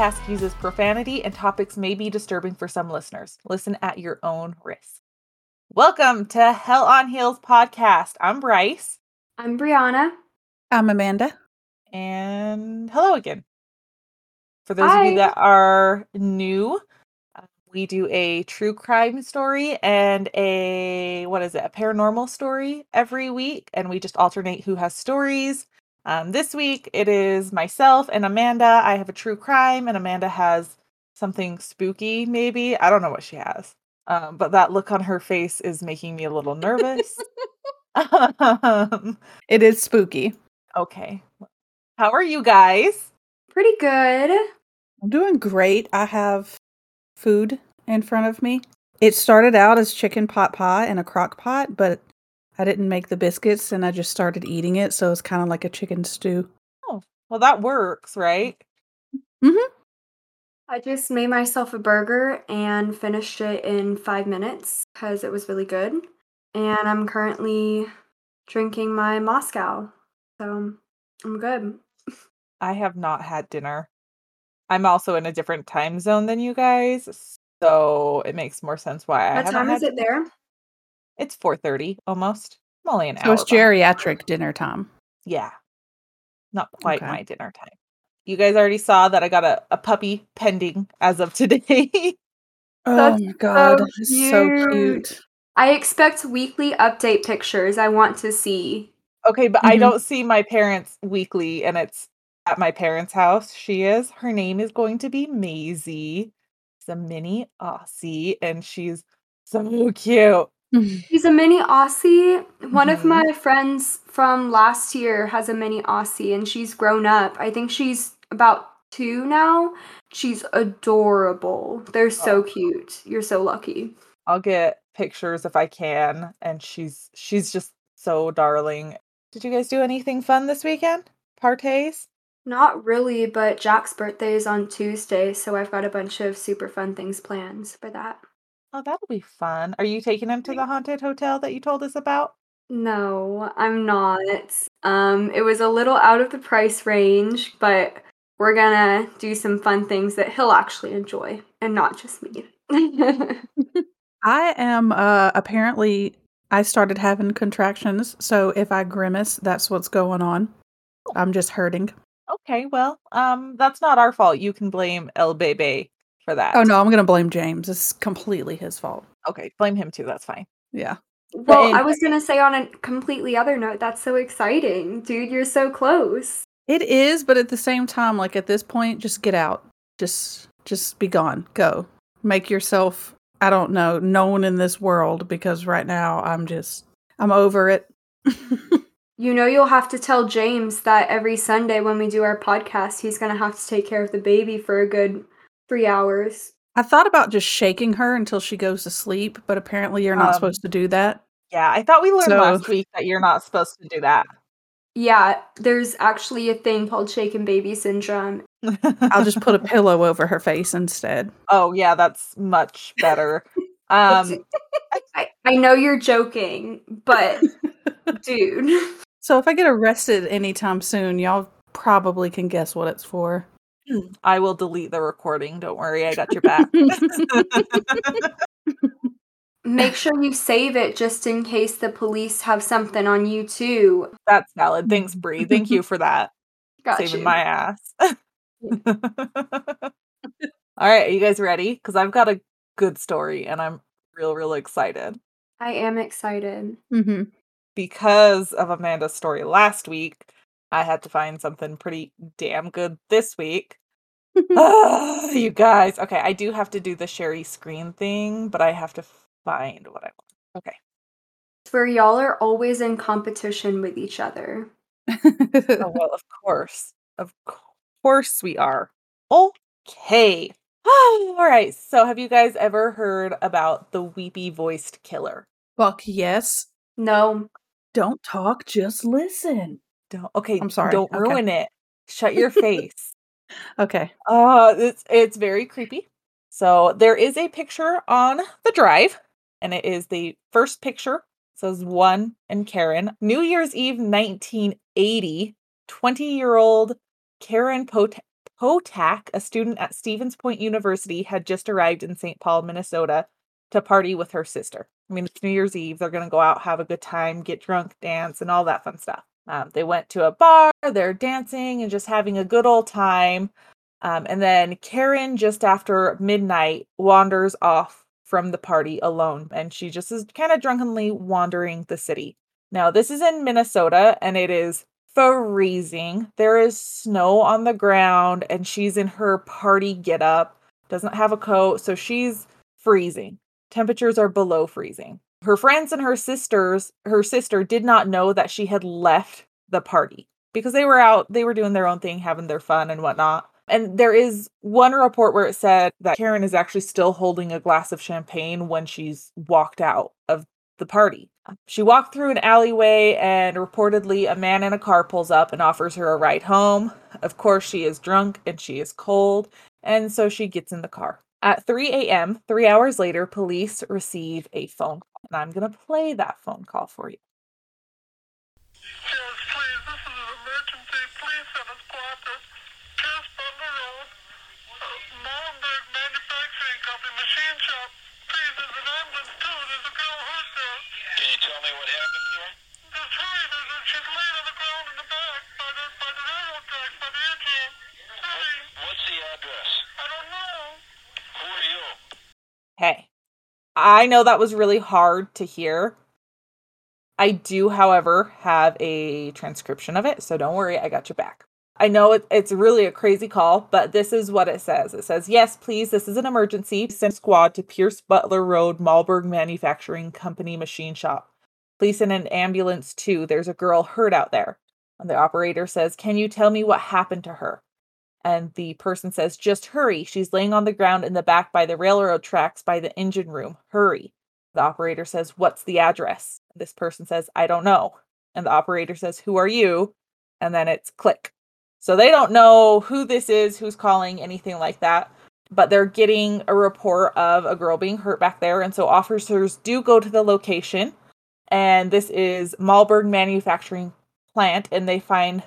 podcast uses profanity and topics may be disturbing for some listeners. Listen at your own risk. Welcome to Hell on Heels podcast. I'm Bryce. I'm Brianna. I'm Amanda. And hello again. For those Hi. of you that are new, uh, we do a true crime story and a what is it, a paranormal story every week, and we just alternate who has stories. Um, this week it is myself and Amanda. I have a true crime, and Amanda has something spooky, maybe. I don't know what she has. Um, but that look on her face is making me a little nervous. um, it is spooky. Okay. How are you guys? Pretty good. I'm doing great. I have food in front of me. It started out as chicken pot pie in a crock pot, but I didn't make the biscuits and I just started eating it. So it's kind of like a chicken stew. Oh, well, that works, right? Mm hmm. I just made myself a burger and finished it in five minutes because it was really good. And I'm currently drinking my Moscow. So I'm good. I have not had dinner. I'm also in a different time zone than you guys, so it makes more sense why I. What time is it there? It's 4:30 almost. I'm only an so hour. So it's geriatric dinner time. Yeah, not quite okay. my dinner time. You guys already saw that I got a, a puppy pending as of today. oh my god, so cute. so cute. I expect weekly update pictures. I want to see. Okay, but mm-hmm. I don't see my parents weekly, and it's at my parents' house. She is. Her name is going to be Maisie. It's a mini Aussie, and she's so cute. She's a mini Aussie. One mm-hmm. of my friends from last year has a mini Aussie and she's grown up. I think she's about two now. She's adorable. They're so oh. cute. You're so lucky. I'll get pictures if I can. And she's she's just so darling. Did you guys do anything fun this weekend? Parties? Not really, but Jack's birthday is on Tuesday, so I've got a bunch of super fun things planned for that. Oh, that'll be fun. Are you taking him to the haunted hotel that you told us about? No, I'm not. Um, it was a little out of the price range, but we're gonna do some fun things that he'll actually enjoy and not just me. I am uh apparently I started having contractions, so if I grimace, that's what's going on. I'm just hurting. Okay, well, um that's not our fault. You can blame El Bebe for that. Oh no, I'm going to blame James. It's completely his fault. Okay, blame him too. That's fine. Yeah. Well, I was going to say on a completely other note, that's so exciting. Dude, you're so close. It is, but at the same time, like at this point, just get out. Just just be gone. Go. Make yourself, I don't know, known in this world because right now I'm just I'm over it. you know you'll have to tell James that every Sunday when we do our podcast, he's going to have to take care of the baby for a good 3 hours. I thought about just shaking her until she goes to sleep, but apparently you're not um, supposed to do that. Yeah, I thought we learned so... last week that you're not supposed to do that. Yeah, there's actually a thing called shaken baby syndrome. I'll just put a pillow over her face instead. Oh yeah, that's much better. Um I, I know you're joking, but dude. So if I get arrested anytime soon, y'all probably can guess what it's for. I will delete the recording. Don't worry, I got your back. Make sure you save it just in case the police have something on you too. That's valid. Thanks, Bree. Thank you for that. Got Saving you. my ass. All right, are you guys ready? Because I've got a good story and I'm real, real excited. I am excited. Mm-hmm. Because of Amanda's story last week, I had to find something pretty damn good this week. Oh, you guys. Okay, I do have to do the Sherry screen thing, but I have to find what I want. Okay. It's where y'all are always in competition with each other. oh, well, of course. Of course we are. Okay. All right. So, have you guys ever heard about the weepy voiced killer? Fuck yes. No. Don't talk, just listen. Don't. Okay, I'm sorry. Don't okay. ruin it. Shut your face. Okay. Uh, it's it's very creepy. So there is a picture on the drive, and it is the first picture. It says one and Karen. New Year's Eve, 1980. 20 year old Karen Pot- Potack, a student at Stevens Point University, had just arrived in St. Paul, Minnesota to party with her sister. I mean, it's New Year's Eve. They're going to go out, have a good time, get drunk, dance, and all that fun stuff. Um, they went to a bar, they're dancing and just having a good old time. Um, and then Karen, just after midnight, wanders off from the party alone. And she just is kind of drunkenly wandering the city. Now, this is in Minnesota and it is freezing. There is snow on the ground and she's in her party get up, doesn't have a coat. So she's freezing. Temperatures are below freezing. Her friends and her sisters, her sister did not know that she had left the party because they were out, they were doing their own thing, having their fun and whatnot. And there is one report where it said that Karen is actually still holding a glass of champagne when she's walked out of the party. She walked through an alleyway and reportedly a man in a car pulls up and offers her a ride home. Of course, she is drunk and she is cold, and so she gets in the car. At 3 a.m., three hours later, police receive a phone call. And I'm going to play that phone call for you. Hey, I know that was really hard to hear. I do, however, have a transcription of it, so don't worry, I got you back. I know it, it's really a crazy call, but this is what it says. It says, Yes, please, this is an emergency. Send squad to Pierce Butler Road, Malberg Manufacturing Company machine shop. Please send an ambulance too. There's a girl hurt out there. And the operator says, Can you tell me what happened to her? And the person says, Just hurry. She's laying on the ground in the back by the railroad tracks by the engine room. Hurry. The operator says, What's the address? This person says, I don't know. And the operator says, Who are you? And then it's click. So they don't know who this is, who's calling, anything like that. But they're getting a report of a girl being hurt back there. And so officers do go to the location. And this is Malberg Manufacturing Plant. And they find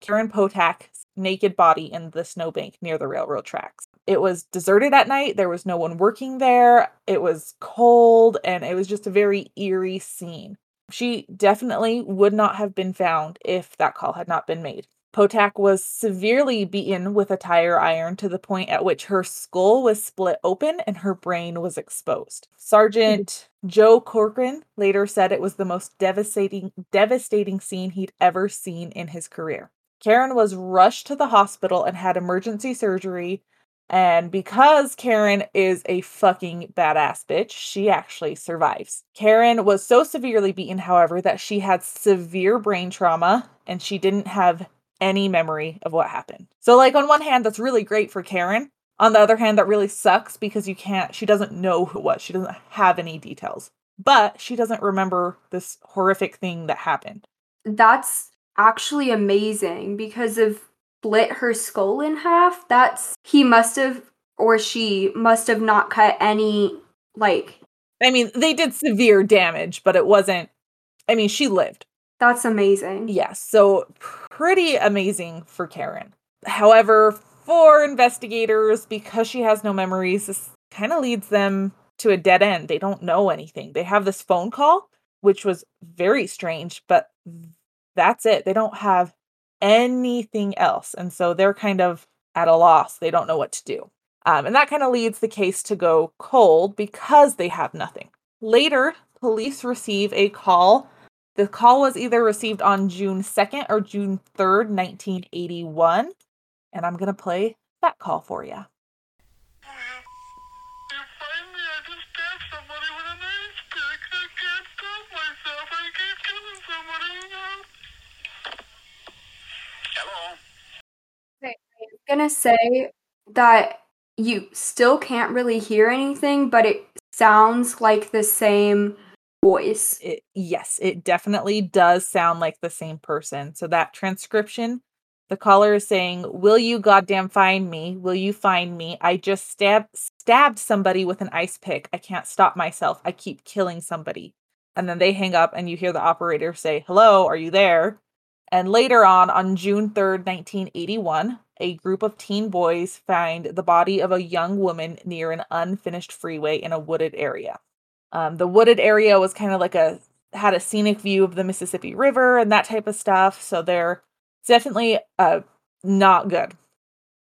Karen Potack naked body in the snowbank near the railroad tracks. It was deserted at night. There was no one working there. It was cold and it was just a very eerie scene. She definitely would not have been found if that call had not been made. Potack was severely beaten with a tire iron to the point at which her skull was split open and her brain was exposed. Sergeant Joe Corcoran later said it was the most devastating devastating scene he'd ever seen in his career. Karen was rushed to the hospital and had emergency surgery. And because Karen is a fucking badass bitch, she actually survives. Karen was so severely beaten, however, that she had severe brain trauma and she didn't have any memory of what happened. So, like, on one hand, that's really great for Karen. On the other hand, that really sucks because you can't, she doesn't know who was. She doesn't have any details, but she doesn't remember this horrific thing that happened. That's actually amazing because of split her skull in half. That's he must have or she must have not cut any like I mean, they did severe damage, but it wasn't I mean, she lived. That's amazing. Yes, so pretty amazing for Karen. However, for investigators because she has no memories, this kind of leads them to a dead end. They don't know anything. They have this phone call which was very strange, but that's it. They don't have anything else. And so they're kind of at a loss. They don't know what to do. Um, and that kind of leads the case to go cold because they have nothing. Later, police receive a call. The call was either received on June 2nd or June 3rd, 1981. And I'm going to play that call for you. Gonna say that you still can't really hear anything, but it sounds like the same voice. It, yes, it definitely does sound like the same person. So that transcription, the caller is saying, "Will you goddamn find me? Will you find me? I just stabbed stabbed somebody with an ice pick. I can't stop myself. I keep killing somebody." And then they hang up and you hear the operator say, "Hello, are you there?" And later on, on June 3rd, 1981, a group of teen boys find the body of a young woman near an unfinished freeway in a wooded area. Um, the wooded area was kind of like a had a scenic view of the Mississippi River and that type of stuff. So they're definitely uh, not good.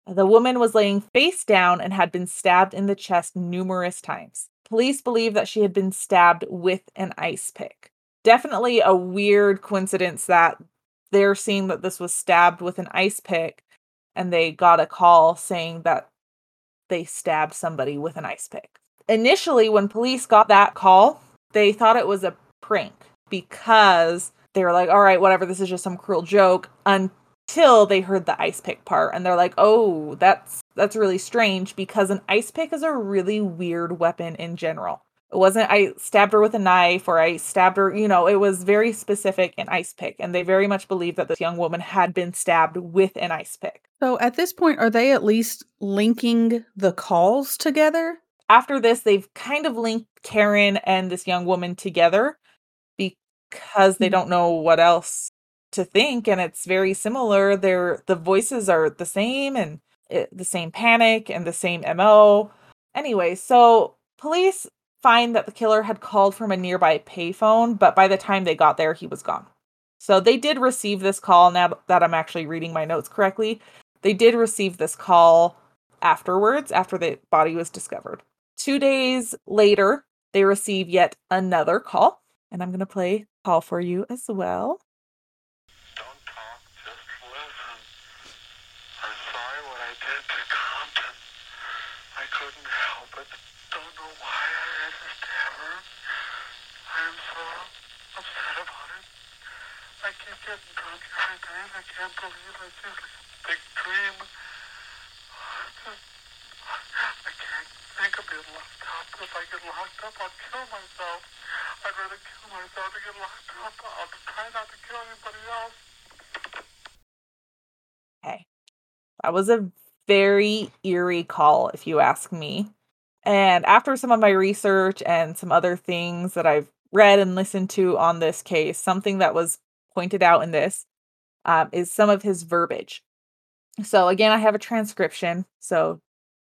The woman was laying face down and had been stabbed in the chest numerous times. Police believe that she had been stabbed with an ice pick. Definitely a weird coincidence that they're seeing that this was stabbed with an ice pick and they got a call saying that they stabbed somebody with an ice pick. Initially, when police got that call, they thought it was a prank because they were like, all right, whatever, this is just some cruel joke until they heard the ice pick part and they're like, "Oh, that's that's really strange because an ice pick is a really weird weapon in general." It wasn't I stabbed her with a knife or I stabbed her, you know, it was very specific an ice pick. And they very much believe that this young woman had been stabbed with an ice pick. So at this point, are they at least linking the calls together? After this, they've kind of linked Karen and this young woman together because they Mm. don't know what else to think. And it's very similar. They're the voices are the same and it, the same panic and the same MO. Anyway, so police find that the killer had called from a nearby payphone, but by the time they got there, he was gone. So they did receive this call. Now that I'm actually reading my notes correctly, they did receive this call afterwards, after the body was discovered. Two days later, they receive yet another call, and I'm going to play call for you as well. Don't talk, just listen. I'm sorry what I did to Compton. I couldn't help it. Don't know why I had to stab her. I am so upset about it. I keep getting drunk every night. I can't believe I just like big dream. I can't think of being locked up. If I get locked up, I'll kill myself. I'd rather kill myself than get locked up. I'll try not to kill anybody else. Okay. That was a very eerie call, if you ask me. And after some of my research and some other things that I've read and listened to on this case, something that was pointed out in this um, is some of his verbiage. So, again, I have a transcription. So,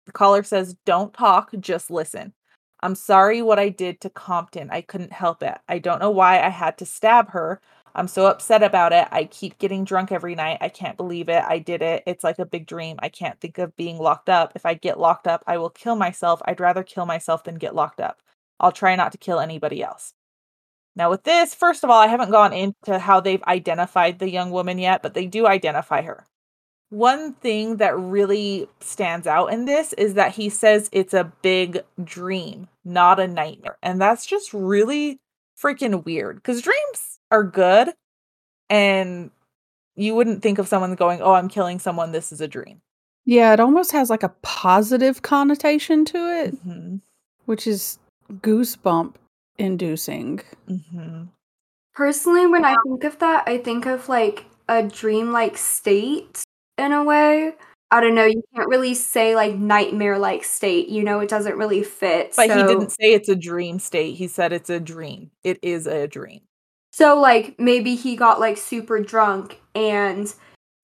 the caller says, Don't talk, just listen. I'm sorry what I did to Compton. I couldn't help it. I don't know why I had to stab her. I'm so upset about it. I keep getting drunk every night. I can't believe it. I did it. It's like a big dream. I can't think of being locked up. If I get locked up, I will kill myself. I'd rather kill myself than get locked up. I'll try not to kill anybody else. Now, with this, first of all, I haven't gone into how they've identified the young woman yet, but they do identify her. One thing that really stands out in this is that he says it's a big dream, not a nightmare. And that's just really freaking weird because dreams are good. And you wouldn't think of someone going, Oh, I'm killing someone. This is a dream. Yeah, it almost has like a positive connotation to it, hmm which is goosebump inducing. hmm Personally, when I think of that, I think of like a dreamlike state in a way. I don't know, you can't really say like nightmare like state, you know, it doesn't really fit. But he didn't say it's a dream state. He said it's a dream. It is a dream. So like maybe he got like super drunk and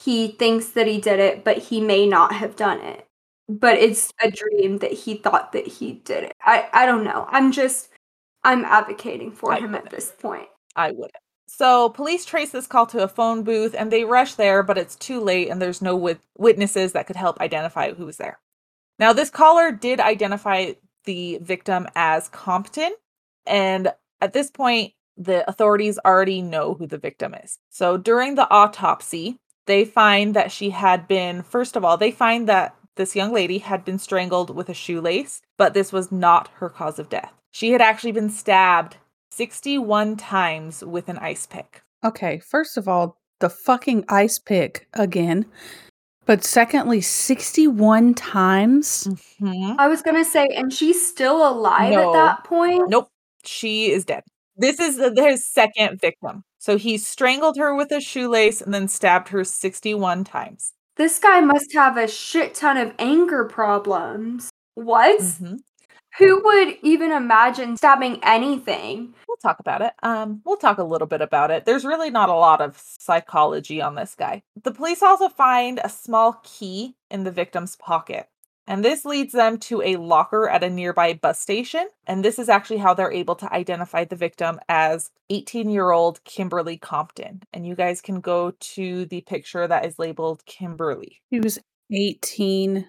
he thinks that he did it, but he may not have done it. But it's a dream that he thought that he did it. I I don't know. I'm just I'm advocating for I him get at this point. I would. So police trace this call to a phone booth and they rush there, but it's too late and there's no wit- witnesses that could help identify who was there. Now, this caller did identify the victim as Compton, and at this point, the authorities already know who the victim is. So during the autopsy, they find that she had been, first of all, they find that this young lady had been strangled with a shoelace, but this was not her cause of death. She had actually been stabbed 61 times with an ice pick. Okay, first of all, the fucking ice pick again. But secondly, 61 times? Mhm. I was gonna say, and she's still alive No. at that point. Nope, she is dead. This is the, his second victim. So he strangled her with a shoelace and then stabbed her 61 times. This guy must have a shit ton of anger problems. What? Mhm. Who would even imagine stabbing anything? We'll talk about it. Um, we'll talk a little bit about it. There's really not a lot of psychology on this guy. The police also find a small key in the victim's pocket. And this leads them to a locker at a nearby bus station. And this is actually how they're able to identify the victim as 18 year old Kimberly Compton. And you guys can go to the picture that is labeled Kimberly. He was 18.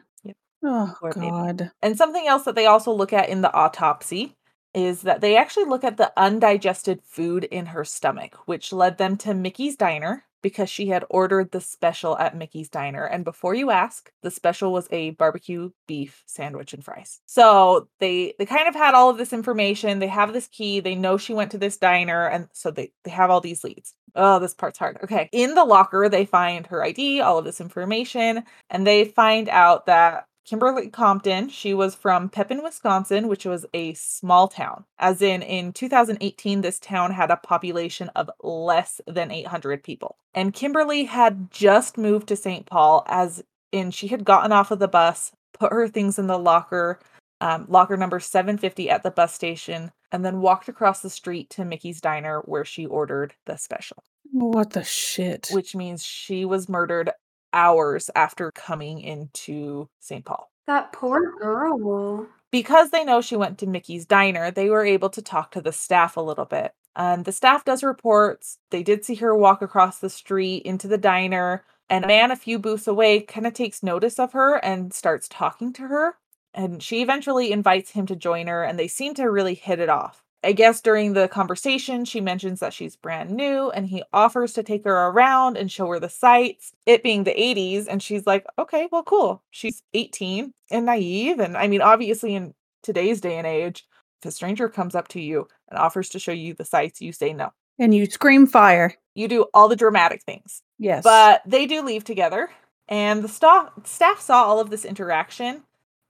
Oh. God. And something else that they also look at in the autopsy is that they actually look at the undigested food in her stomach, which led them to Mickey's Diner because she had ordered the special at Mickey's Diner. And before you ask, the special was a barbecue beef sandwich and fries. So they they kind of had all of this information. They have this key. They know she went to this diner, and so they they have all these leads. Oh, this part's hard. Okay. In the locker, they find her ID, all of this information, and they find out that Kimberly Compton, she was from Pepin, Wisconsin, which was a small town. As in, in 2018, this town had a population of less than 800 people. And Kimberly had just moved to St. Paul, as in, she had gotten off of the bus, put her things in the locker, um, locker number 750 at the bus station, and then walked across the street to Mickey's Diner where she ordered the special, What the shit? which means she was murdered hours after coming into St. Paul. That poor girl. because they know she went to Mickey's diner, they were able to talk to the staff a little bit. And the staff does reports. They did see her walk across the street into the diner, and a man a few booths away kind of takes notice of her and starts talking to her. And she eventually invites him to join her, and they seem to really hit it off. I guess during the conversation, she mentions that she's brand new and he offers to take her around and show her the sights, it being the 80s. And she's like, okay, well, cool. She's 18 and naive. And I mean, obviously, in today's day and age, if a stranger comes up to you and offers to show you the sights, you say no. and you scream fire. You do all the dramatic things. Yes. But they do leave together, and the sta- staff saw all of this interaction.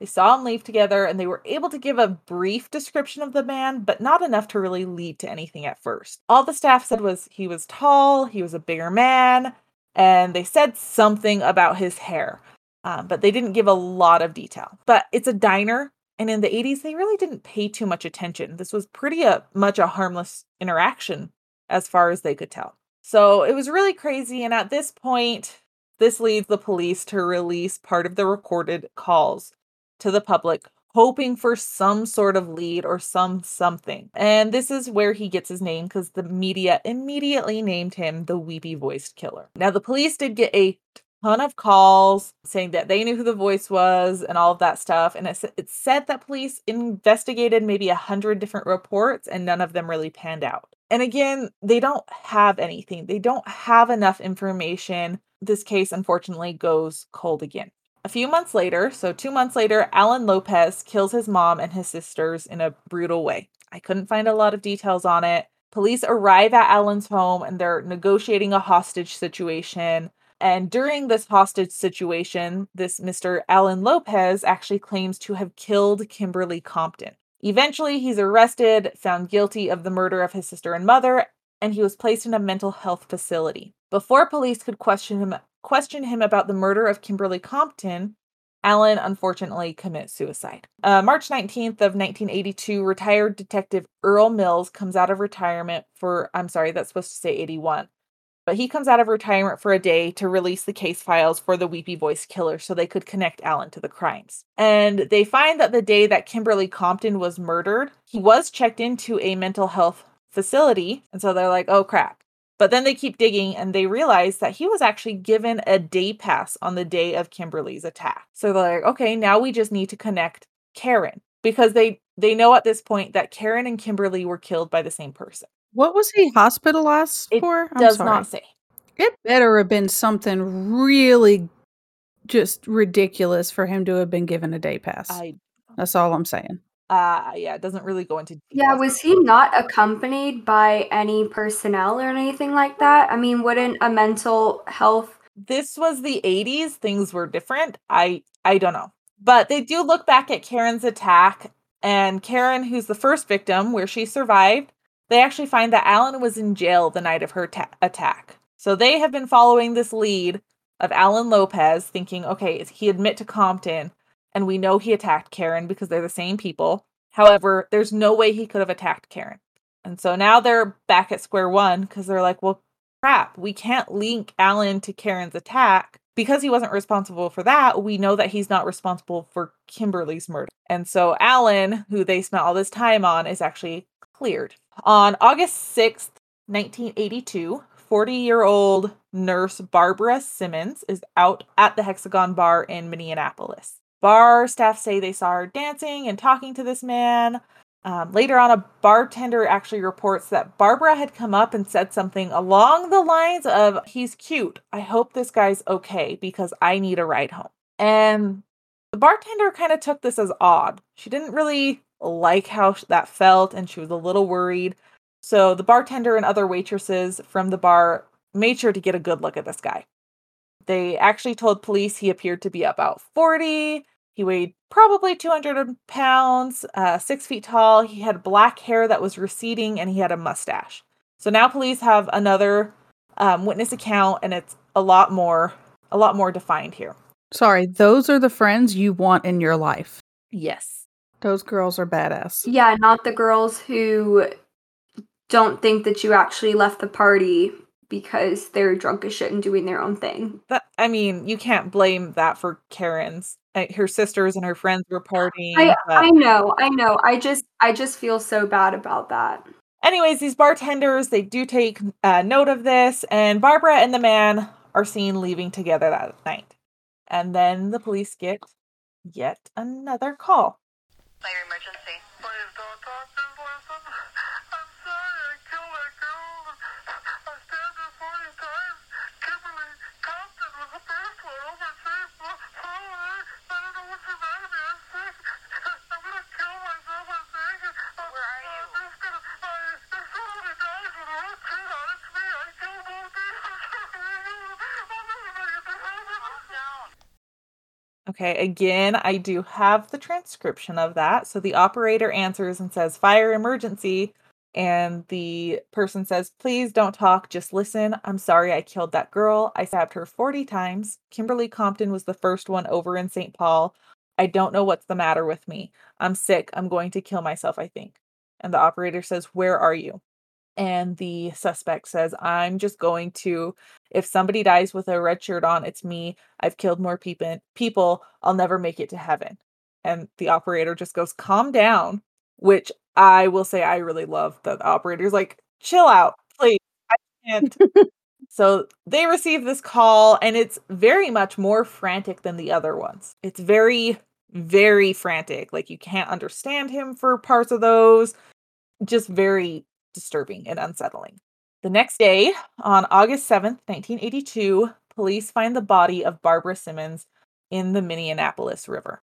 They saw him leave together, and they were able to give a brief description of the man, but not enough to really lead to anything at first. All the staff said was he was tall, he was a bigger man, and they said something about his hair, um, but they didn't give a lot of detail. But it's a diner, and in the 80s, they really didn't pay too much attention. This was pretty uh, much a harmless interaction as far as they could tell. So it was really crazy. And at this point, this leads the police to release part of the recorded calls to the public, hoping for some sort of lead or some something. And this is where he gets his name because the media immediately named him the weepy voiced killer. Now, the police did get a ton of calls saying that they knew who the voice was and all of that stuff. And it, sa- it said that police investigated maybe a hundred different reports and none of them really panned out. And again, they don't have anything. They don't have enough information. This case, unfortunately, goes cold again. A few months later, so two months later, Alan Lopez kills his mom and his sisters in a brutal way. I couldn't find a lot of details on it. Police arrive at Alan's home and they're negotiating a hostage situation. And during this hostage situation, this Mr. Alan Lopez actually claims to have killed Kimberly Compton. Eventually, he's arrested, found guilty of the murder of his sister and mother, and he was placed in a mental health facility. Before police could question him question him about the murder of Kimberly Compton, Allen unfortunately commits suicide. Uh, March 19th of 1982, retired detective Earl Mills comes out of retirement for I'm sorry, that's supposed to say 81. But he comes out of retirement for a day to release the case files for the Weepy Voice killer so they could connect Allen to the crimes. And they find that the day that Kimberly Compton was murdered, he was checked into a mental health facility. And so they're like, oh crap. But then they keep digging and they realize that he was actually given a day pass on the day of Kimberly's attack. So they're like, okay, now we just need to connect Karen because they they know at this point that Karen and Kimberly were killed by the same person. what was he hospitalized It for? I'm Does sorry. not say. It better have been something really just ridiculous for him to have been given a day pass. I That's all I'm saying. Uh yeah, it doesn't really go into Yeah, was he not accompanied by any personnel or anything like that? I mean, wouldn't a mental health this was the 80s things were different i i don't know. But they do look back at karen's attack and karen who's the first victim where she survived they actually find that alan was in jail the night of her ta- attack. So they have been following this lead of alan lopez thinking okay is he admit to compton and we know he attacked karen because they're the same people However, there's no way he could have attacked Karen. And so now they're back at square one because they're like, well, crap, we can't link Alan to Karen's attack. Because he wasn't responsible for that, we know that he's not responsible for Kimberly's murder. And so Alan, who they spent all this time on, is actually cleared. On August 6th, 1982, 40 year old nurse Barbara Simmons is out at the Hexagon Bar in Minneapolis. Bar staff say they saw her dancing and talking to this man. Um, later on, a bartender actually reports that Barbara had come up and said something along the lines of, He's cute. I hope this guy's okay because I need a ride home. And the bartender kind of took this as odd. She didn't really like how that felt and she was a little worried. So the bartender and other waitresses from the bar made sure to get a good look at this guy. They actually told police he appeared to be about 40. He weighed probably 200 pounds, uh, six feet tall. He had black hair that was receding and he had a mustache. So now police have another um, witness account and it's a lot more a lot more defined here. Sorry, those are the friends you want in your life. Yes. Those girls are badass. Yeah, not the girls who don't think that you actually left the party because they're drunk as shit and doing their own thing. That I mean, you can't blame that for Karen's. Uh, her sisters and her friends were partying. I I know, I know. I just I just feel so bad about that. Anyways, these bartenders they do take uh, note of this, and Barbara and the man are seen leaving together that night. And then the police get yet another call. Fire emergency. Please don't talk to listen. I'm sorry I killed that girl. I stabbed her 40 times. Kimberly Compton was the first one overseas. Follow her. I don't know what's the matter with me. I'm sick. I'm gonna kill myself. I'm sick. Where are you? I'm just gonna. I, there's so many guys with a red shirt on. It's me. I killed both of them. I'm never gonna get to heaven. Calm down. Okay, again, I do have the transcription of that. So the operator answers and says, Fire emergency. And the person says, Please don't talk, just listen. I'm sorry I killed that girl. I stabbed her 40 times. Kimberly Compton was the first one over in St. Paul. I don't know what's the matter with me. I'm sick. I'm going to kill myself, I think. And the operator says, Where are you? And the suspect says, I'm just going to, if somebody dies with a red shirt on, it's me. I've killed more people. People, I'll never make it to heaven. And the operator just goes, "Calm down," which I will say I really love. that The operator's like, "Chill out, please. I can't." so they receive this call, and it's very much more frantic than the other ones. It's very, very frantic. Like you can't understand him for parts of those. Just very disturbing and unsettling. The next day, on August 7th, 1982, police find the body of Barbara Simmons in the Minneapolis River.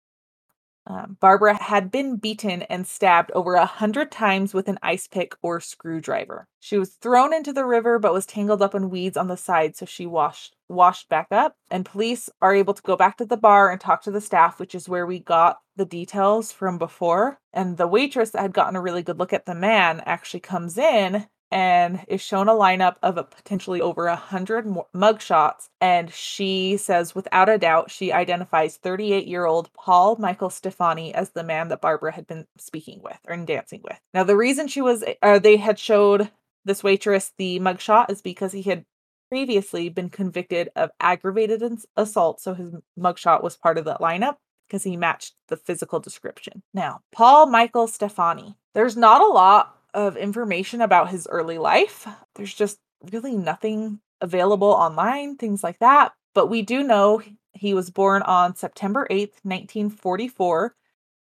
Um, Barbara had been beaten and stabbed over a hundred times with an ice pick or screwdriver. She was thrown into the river but was tangled up in weeds on the side, so she washed washed back up. And police are able to go back to the bar and talk to the staff, which is where we got the details from before. And the waitress that had gotten a really good look at the man actually comes in and is shown a lineup of a potentially over a hundred mugshots. And she says, without a doubt, she identifies 38 year old Paul Michael Stephani as the man that Barbara had been speaking with or dancing with. Now, the reason she was, uh, they had showed this waitress the mugshot is because he had previously been convicted of aggravated assault. So his mugshot was part of that lineup because he matched the physical description. Now, Paul Michael Stephani. There's not a lot of information about his early life. There's just really nothing available online, things like that. But we do know he was born on September 8th, 1944,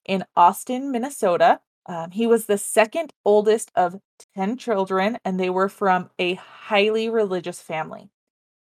in Austin, Minnesota. Um, he was the second oldest of 10 children, and they were from a highly religious family.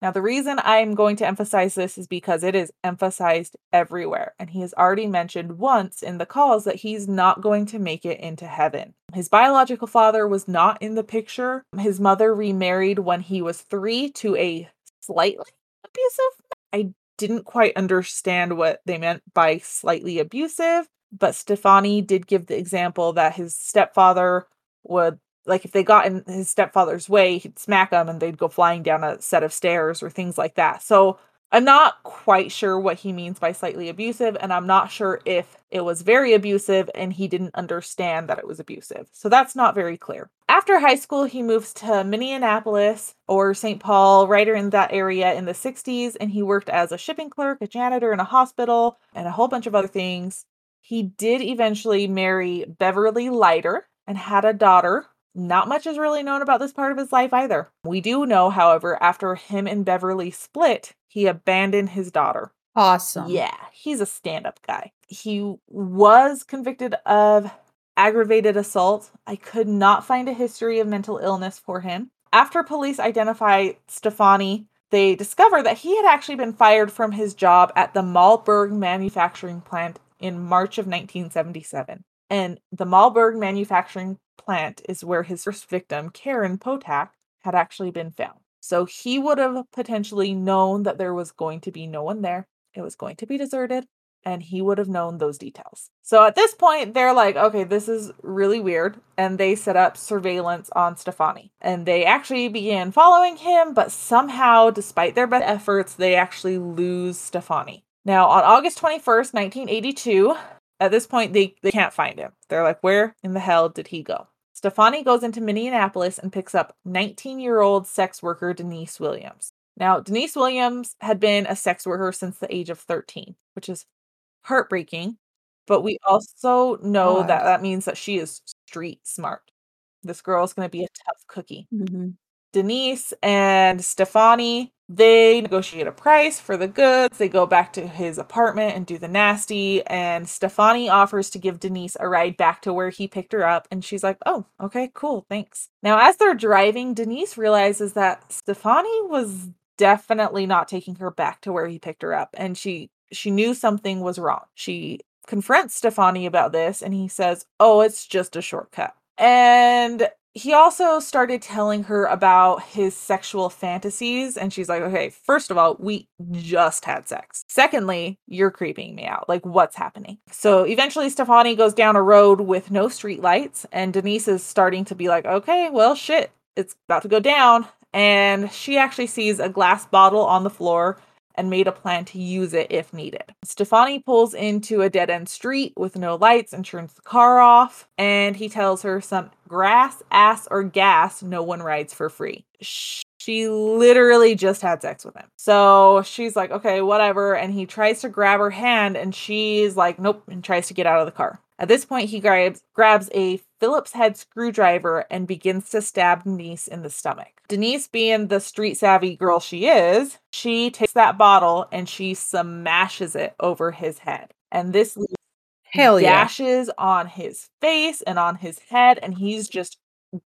Now, the reason I'm going to emphasize this is because it is emphasized everywhere. And he has already mentioned once in the calls that he's not going to make it into heaven. His biological father was not in the picture. His mother remarried when he was three to a slightly abusive. I didn't quite understand what they meant by slightly abusive, but Stephani did give the example that his stepfather would like if they got in his stepfather's way, he'd smack them and they'd go flying down a set of stairs or things like that. So I'm not quite sure what he means by slightly abusive, and I'm not sure if it was very abusive and he didn't understand that it was abusive. So that's not very clear. After high school, he moves to Minneapolis or St. Paul, right in that area in the 60s, and he worked as a shipping clerk, a janitor in a hospital, and a whole bunch of other things. He did eventually marry Beverly Leiter and had a daughter not much is really known about this part of his life either. We do know, however, after him and Beverly split, he abandoned his daughter. Awesome. Yeah, he's a stand up guy. He was convicted of aggravated assault. I could not find a history of mental illness for him. After police identify Stephani, they discover that he had actually been fired from his job at the Malberg manufacturing plant in March of 1977. And the Malberg manufacturing plant is where his first victim, Karen Potack, had actually been found. So he would have potentially known that there was going to be no one there. It was going to be deserted, and he would have known those details. So at this point, they're like, okay, this is really weird. And they set up surveillance on Stephani. And they actually began following him, but somehow, despite their best efforts, they actually lose Stephani. Now, on August 21st, 1982, at this point, they, they can't find him. They're like, where in the hell did he go? Stephani goes into Minneapolis and picks up 19 year old sex worker Denise Williams. Now, Denise Williams had been a sex worker since the age of 13, which is heartbreaking. But we also know God. that that means that she is street smart. This girl is going to be a tough cookie. Mhm. Denise and Stephani, they negotiate a price for the goods. They go back to his apartment and do the nasty. And Stephani offers to give Denise a ride back to where he picked her up. And she's like, oh, okay, cool, thanks. Now, as they're driving, Denise realizes that Stephani was definitely not taking her back to where he picked her up. And she she knew something was wrong. She confronts Stephani about this and he says, "Oh, it's just a shortcut." And he also started telling her about his sexual fantasies and she's like okay first of all we just had sex. Secondly you're creeping me out. Like what's happening? So eventually stephani goes down a road with no street lights and denise is starting to be like okay well shit it's about to go down. And she actually sees a glass bottle on the floor and made a plan to use it if needed. Stephani pulls into a dead end street with no lights and turns the car off, and he tells her some grass, ass, or gas, no one rides for free. She literally just had sex with him. So she's like, okay, whatever. And he tries to grab her hand, and she's like, nope, and tries to get out of the car. At this point, he grabs, grabs a Phillips head screwdriver and begins to stab Denise in the stomach. Denise, being the street savvy girl she is, she takes that bottle and she smashes it over his head. And this leaves Hell yeah. dashes on his face and on his head, and he's just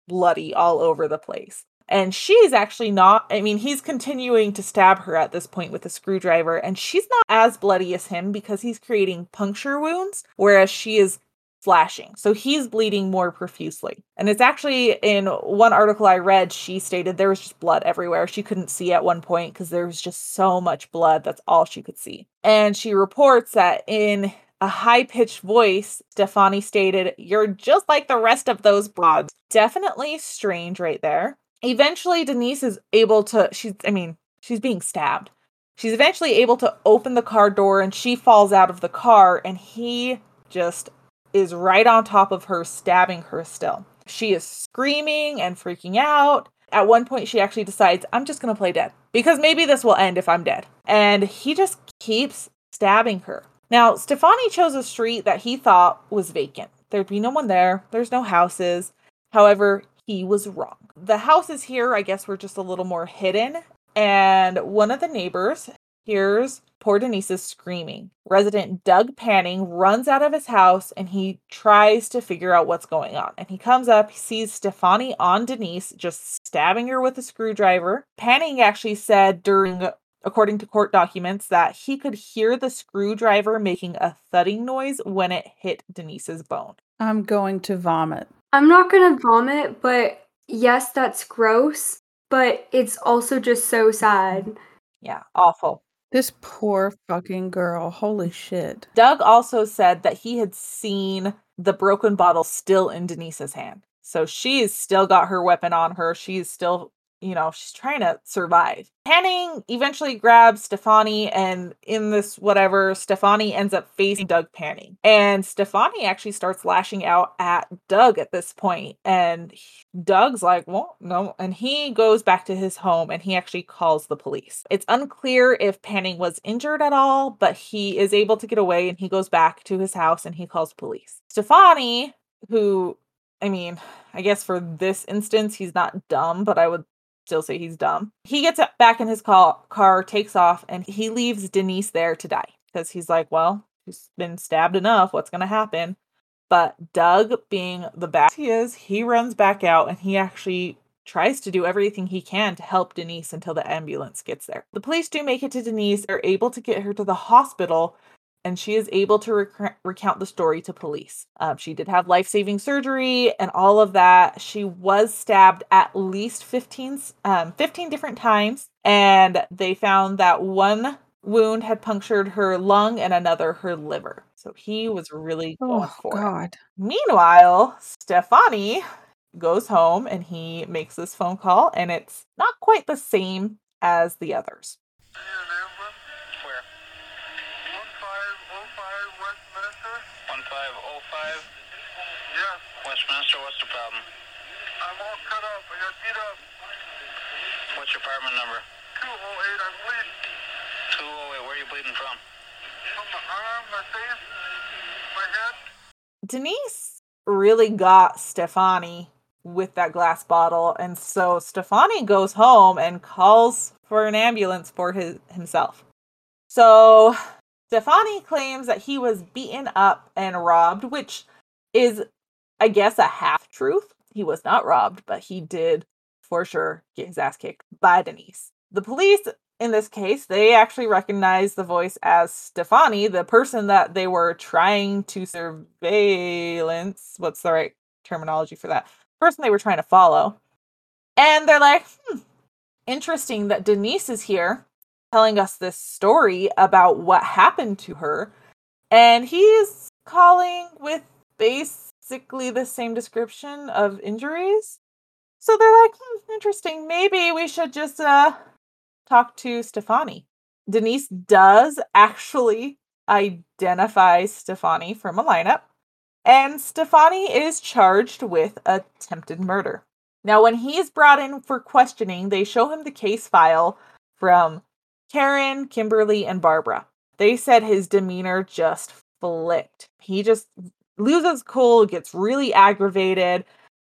bloody all over the place. And she's actually not, I mean, he's continuing to stab her at this point with a screwdriver, and she's not as bloody as him because he's creating puncture wounds, whereas she is flashing. So he's bleeding more profusely. And it's actually in one article I read, she stated there was just blood everywhere. She couldn't see at one point because there was just so much blood. That's all she could see. And she reports that in a high pitched voice, Stephani stated, You're just like the rest of those broads. Definitely strange right there. Eventually, Denise is able to, she's, I mean, she's being stabbed. She's eventually able to open the car door and she falls out of the car and he just is right on top of her, stabbing her still. She is screaming and freaking out. At one point, she actually decides, I'm just going to play dead because maybe this will end if I'm dead. And he just keeps stabbing her. Now, Stephani chose a street that he thought was vacant. There'd be no one there, there's no houses. However, he was wrong. The houses here, I guess, were just a little more hidden. And one of the neighbors hears poor Denise's screaming. Resident Doug Panning runs out of his house and he tries to figure out what's going on. And he comes up, he sees Stephani on Denise, just stabbing her with a screwdriver. Panning actually said during according to court documents, that he could hear the screwdriver making a thudding noise when it hit Denise's bone. I'm going to vomit. I'm not gonna vomit, but yes, that's gross, but it's also just so sad. Yeah, awful. This poor fucking girl. Holy shit. Doug also said that he had seen the broken bottle still in Denise's hand. So she's still got her weapon on her. She's still you know, she's trying to survive. Panning eventually grabs Stephani, and in this whatever, Stephani ends up facing Doug Panning. And Stephani actually starts lashing out at Doug at this point, And Doug's like, well, no. And he goes back to his home and he actually calls the police. It's unclear if Panning was injured at all, but he is able to get away and he goes back to his house and he calls police. Stephani, who I mean, I guess for this instance, he's not dumb, but I would still say he's dumb. He gets back in his car, car takes off, and he leaves Denise there to die because he's like, well, he's been stabbed enough. What's going to happen? But Doug, being the bad he is, he runs back out and he actually tries to do everything he can to help Denise until the ambulance gets there. The police do make it to Denise. They're able to get her to the hospital, and she is able to rec- recount the story to police. Um, she did have life saving surgery and all of that. She was stabbed at least 15, um, 15 different times, and they found that one wound had punctured her lung and another her liver. So he was really going Oh for God. it. Meanwhile, Stephani goes home and he makes this phone call, and it's not quite the same as the others. An ambulance? Where? 1505 Westminster? 1505 Yes. Westminster. What's the problem? I'm all cut up. I got beat up. What's your apartment number? 208. I'm bleeding 208. Where are you bleeding from? from my arm, my face, my head. Denise really got Stephani with that glass bottle, and so Stephani goes home and calls for an ambulance for his himself. So Stephani claims that he was beaten up and robbed, which is, I guess, a half truth. He was not robbed, but he did for sure get his ass kicked by Denise. The police in this case, they actually recognize the voice as Stephani, the person that they were trying to surveillance. What's the right terminology for that? Person they were trying to follow. And they're like, hmm, interesting that Denise is here telling us this story about what happened to her. And he's calling with basically the same description of injuries. So they're like, hmm, interesting. Maybe we should just uh talk to Stephani. Denise does actually identify Stephani from a lineup, and Stephani is charged with attempted murder. Now, when he is brought in for questioning, they show him the case file from Karen, Kimberly, and Barbara. They said his demeanor just flipped. He just loses cool, gets really aggravated.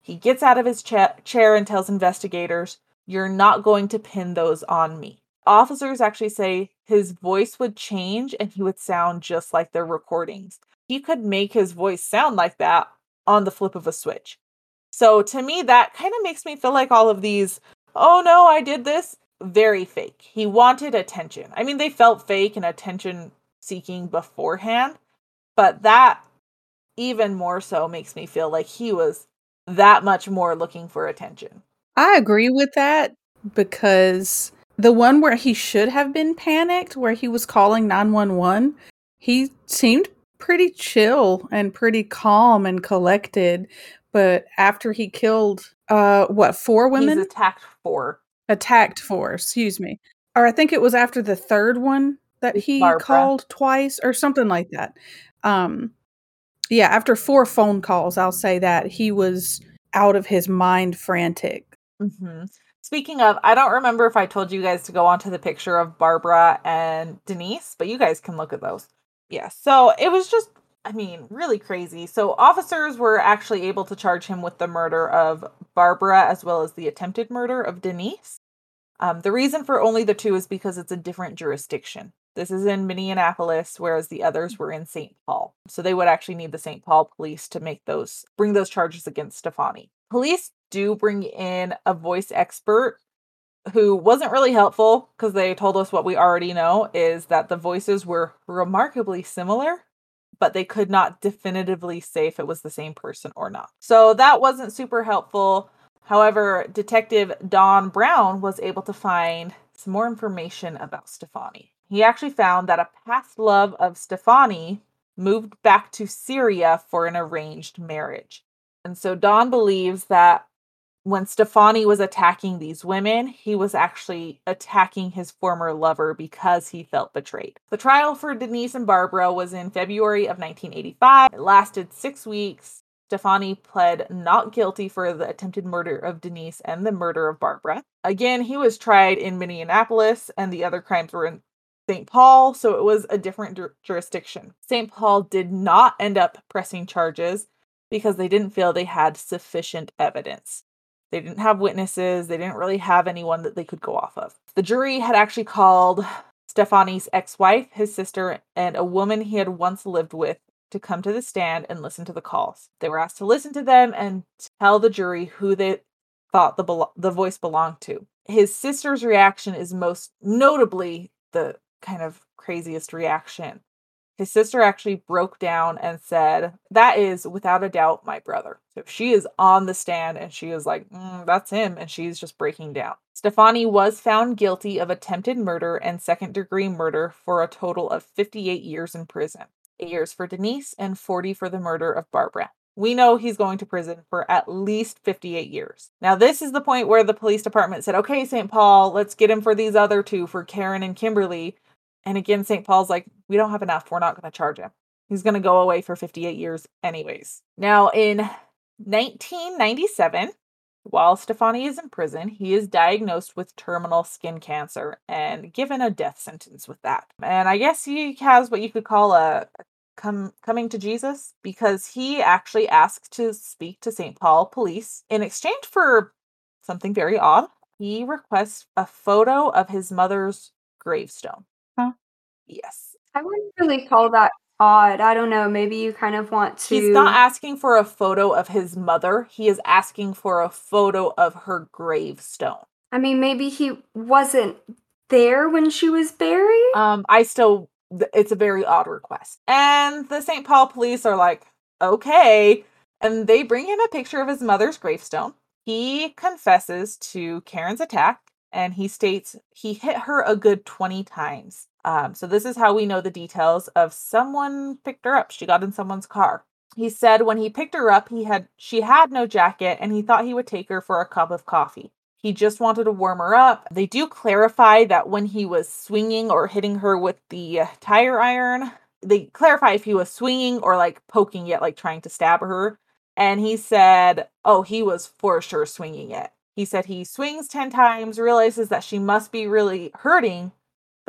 He gets out of his cha- chair and tells investigators, You're not going to pin those on me. Officers actually say his voice would change and he would sound just like their recordings. He could make his voice sound like that on the flip of a switch. So to me, that kind of makes me feel like all of these, oh no, I did this, very fake. He wanted attention. I mean, they felt fake and attention seeking beforehand, but that even more so makes me feel like he was that much more looking for attention. I agree with that because the one where he should have been panicked, where he was calling 911, he seemed pretty chill and pretty calm and collected. But after he killed, uh, what, four women? He's attacked four. attacked four, excuse me. Or I think it was after the third one that he Barbara. called twice or something like that. Um yeah, after four phone calls, I'll say that he was out of his mind frantic. hmm Speaking of, I don't remember if I told you guys to go onto the picture of Barbara and Denise, but you guys can look at those. Yeah, so it was just, I mean, really crazy. So officers were actually able to charge him with the murder of Barbara as well as the attempted murder of Denise. Um, the reason for only the two is because it's a different jurisdiction. This is in Minneapolis, whereas the others mm. were in St. Paul. So they would actually need the St. Paul police to make those bring those charges against Stephani. Police do bring in a voice expert who wasn't really helpful because they told us what we already know is that the voices were remarkably similar, but they could not definitively say if it was the same person or not. So that wasn't super helpful. However, Detective Don Brown was able to find some more information about Stephani. He actually found that a past love of Stephani moved back to Syria for an arranged marriage. And so Don believes that when Stephani was attacking these women, he was actually attacking his former lover because he felt betrayed. The trial for Denise and Barbara was in February of 1985. It lasted six weeks. Stephani pled not guilty for the attempted murder of Denise and the murder of Barbara. Again, he was tried in Minneapolis, and the other crimes were in St. Paul, so it was a different ju- jurisdiction. St. Paul did not end up pressing charges because they didn't feel they had sufficient evidence. They didn't have witnesses, they didn't really have anyone that they could go off of. The jury had actually called Stephani's ex wife, his sister, and a woman he had once lived with to come to the stand and listen to the calls. They were asked to listen to them and tell the jury who they thought the the voice belonged to. His sister's reaction is most notably the kind of craziest reaction. His sister actually broke down and said, That is without a doubt my brother. So she is on the stand and she is like, mm, That's him. And she's just breaking down. Stephani was found guilty of attempted murder and second degree murder for a total of 58 years in prison eight years for Denise and 40 for the murder of Barbara. We know he's going to prison for at least 58 years. Now, this is the point where the police department said, okay, St. Paul, let's get him for these other two, for Karen and Kimberly. And again, St. Paul's like, we don't have enough. We're not going to charge him. He's going to go away for 58 years, anyways. Now, in 1997, while Stephani is in prison, he is diagnosed with terminal skin cancer and given a death sentence with that. And I guess he has what you could call a, come coming to Jesus because he actually asked to speak to St. Paul police in exchange for something very odd. He requests a photo of his mother's gravestone. Yes. I wouldn't really call that odd. I don't know. Maybe you kind of want to. He's not asking for a photo of his mother. He is asking for a photo of her gravestone. I mean, maybe he wasn't there when she was buried. Um, I still, it's a very odd request. And the St. Paul police are like, okay. And they bring him a picture of his mother's gravestone. He confesses to Karen's attack and he states he hit her a good 20 times. Um, so this is how we know the details of someone picked her up. She got in someone's car. He said when he picked her up, he had she had no jacket and he thought he would take her for a cup of coffee. He just wanted to warm her up. They do clarify that when he was swinging or hitting her with the uh, tire iron, they clarify if he was swinging or like poking it, like trying to stab her. And he said, oh, he was for sure swinging it. He said he swings 10 times, realizes that she must be really hurting,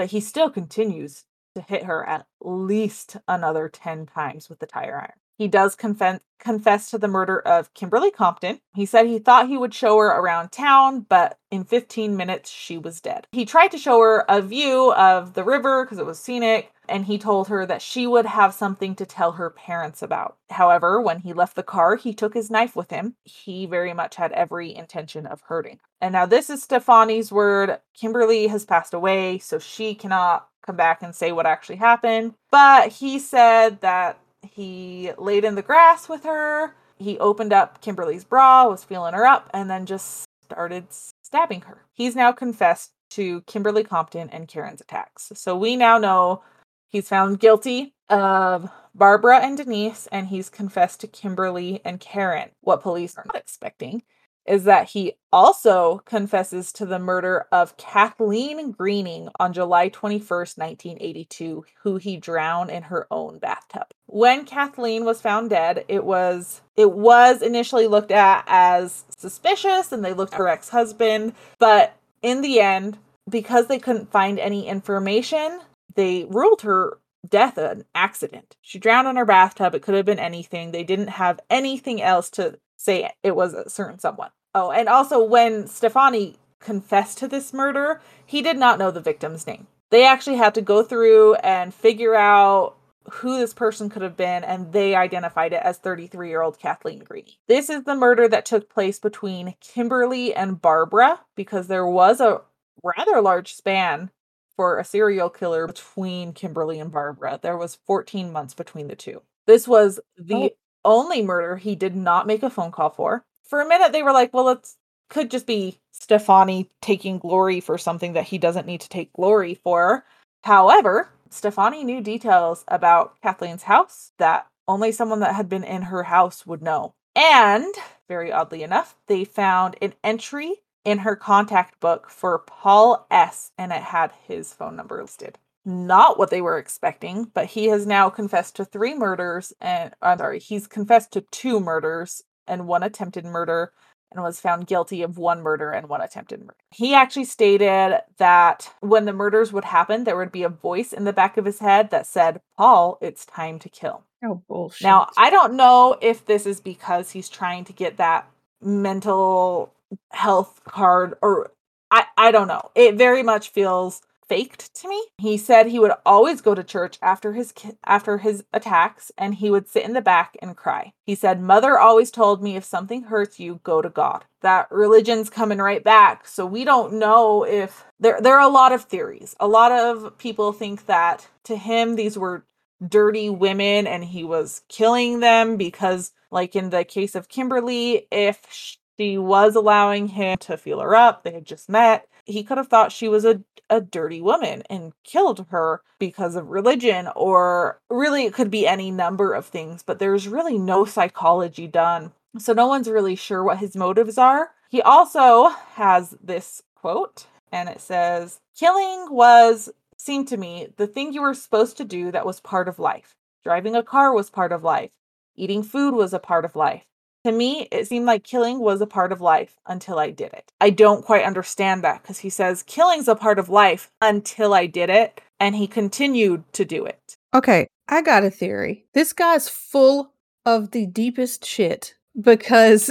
but he still continues to hit her at least another 10 times with the tire iron. He does confess confess to the murder of Kimberly Compton. He said he thought he would show her around town, but in 15 minutes she was dead. He tried to show her a view of the river because it was scenic, and he told her that she would have something to tell her parents about. However, when he left the car, he took his knife with him. He very much had every intention of hurting. And now this is Stephani's word. Kimberly has passed away, so she cannot come back and say what actually happened. But he said that he laid in the grass with her. He opened up Kimberly's bra, was feeling her up, and then just started stabbing her. He's now confessed to Kimberly Compton and Karen's attacks. So we now know he's found guilty of Barbara and Denise, and he's confessed to Kimberly and Karen. What police are not expecting is that he also confesses to the murder of Kathleen Greening on July 21st, 1982, who he drowned in her own bathtub. When Kathleen was found dead, it was it was initially looked at as suspicious and they looked her ex-husband, but in the end, because they couldn't find any information, they ruled her death an accident. She drowned in her bathtub. It could have been anything. They didn't have anything else to say it was a certain someone. Oh, and also when Stephani confessed to this murder, he did not know the victim's name. They actually had to go through and figure out who this person could have been, and they identified it as 33 year old Kathleen Greening. This is the murder that took place between Kimberly and Barbara because there was a rather large span for a serial killer between Kimberly and Barbara. There was 14 months between the two. This was the oh. Only murder he did not make a phone call for. For a minute, they were like, well, it could just be Stephani taking glory for something that he doesn't need to take glory for. However, Stephani knew details about Kathleen's house that only someone that had been in her house would know. And very oddly enough, they found an entry in her contact book for Paul S. and it had his phone number listed. Not what they were expecting, but he has now confessed to three murders and I'm sorry, he's confessed to two murders and one attempted murder and was found guilty of one murder and one attempted murder. He actually stated that when the murders would happen, there would be a voice in the back of his head that said, Paul, it's time to kill. Oh bullshit. Now, I don't know if this is because he's trying to get that mental health card or I, I don't know. It very much feels faked to me. He said he would always go to church after his after his attacks and he would sit in the back and cry. He said mother always told me if something hurts you go to God. That religion's coming right back. So we don't know if there there are a lot of theories. A lot of people think that to him these were dirty women and he was killing them because like in the case of Kimberly if she was allowing him to feel her up they had just met he could have thought she was a, a dirty woman and killed her because of religion or really it could be any number of things but there's really no psychology done so no one's really sure what his motives are he also has this quote and it says killing was seemed to me the thing you were supposed to do that was part of life. Driving a car was part of life. Eating food was a part of life. To me, it seemed like killing was a part of life until I did it. I don't quite understand that because he says killing's a part of life until I did it, and he continued to do it. Okay, I got a theory. This guy's full of the deepest shit because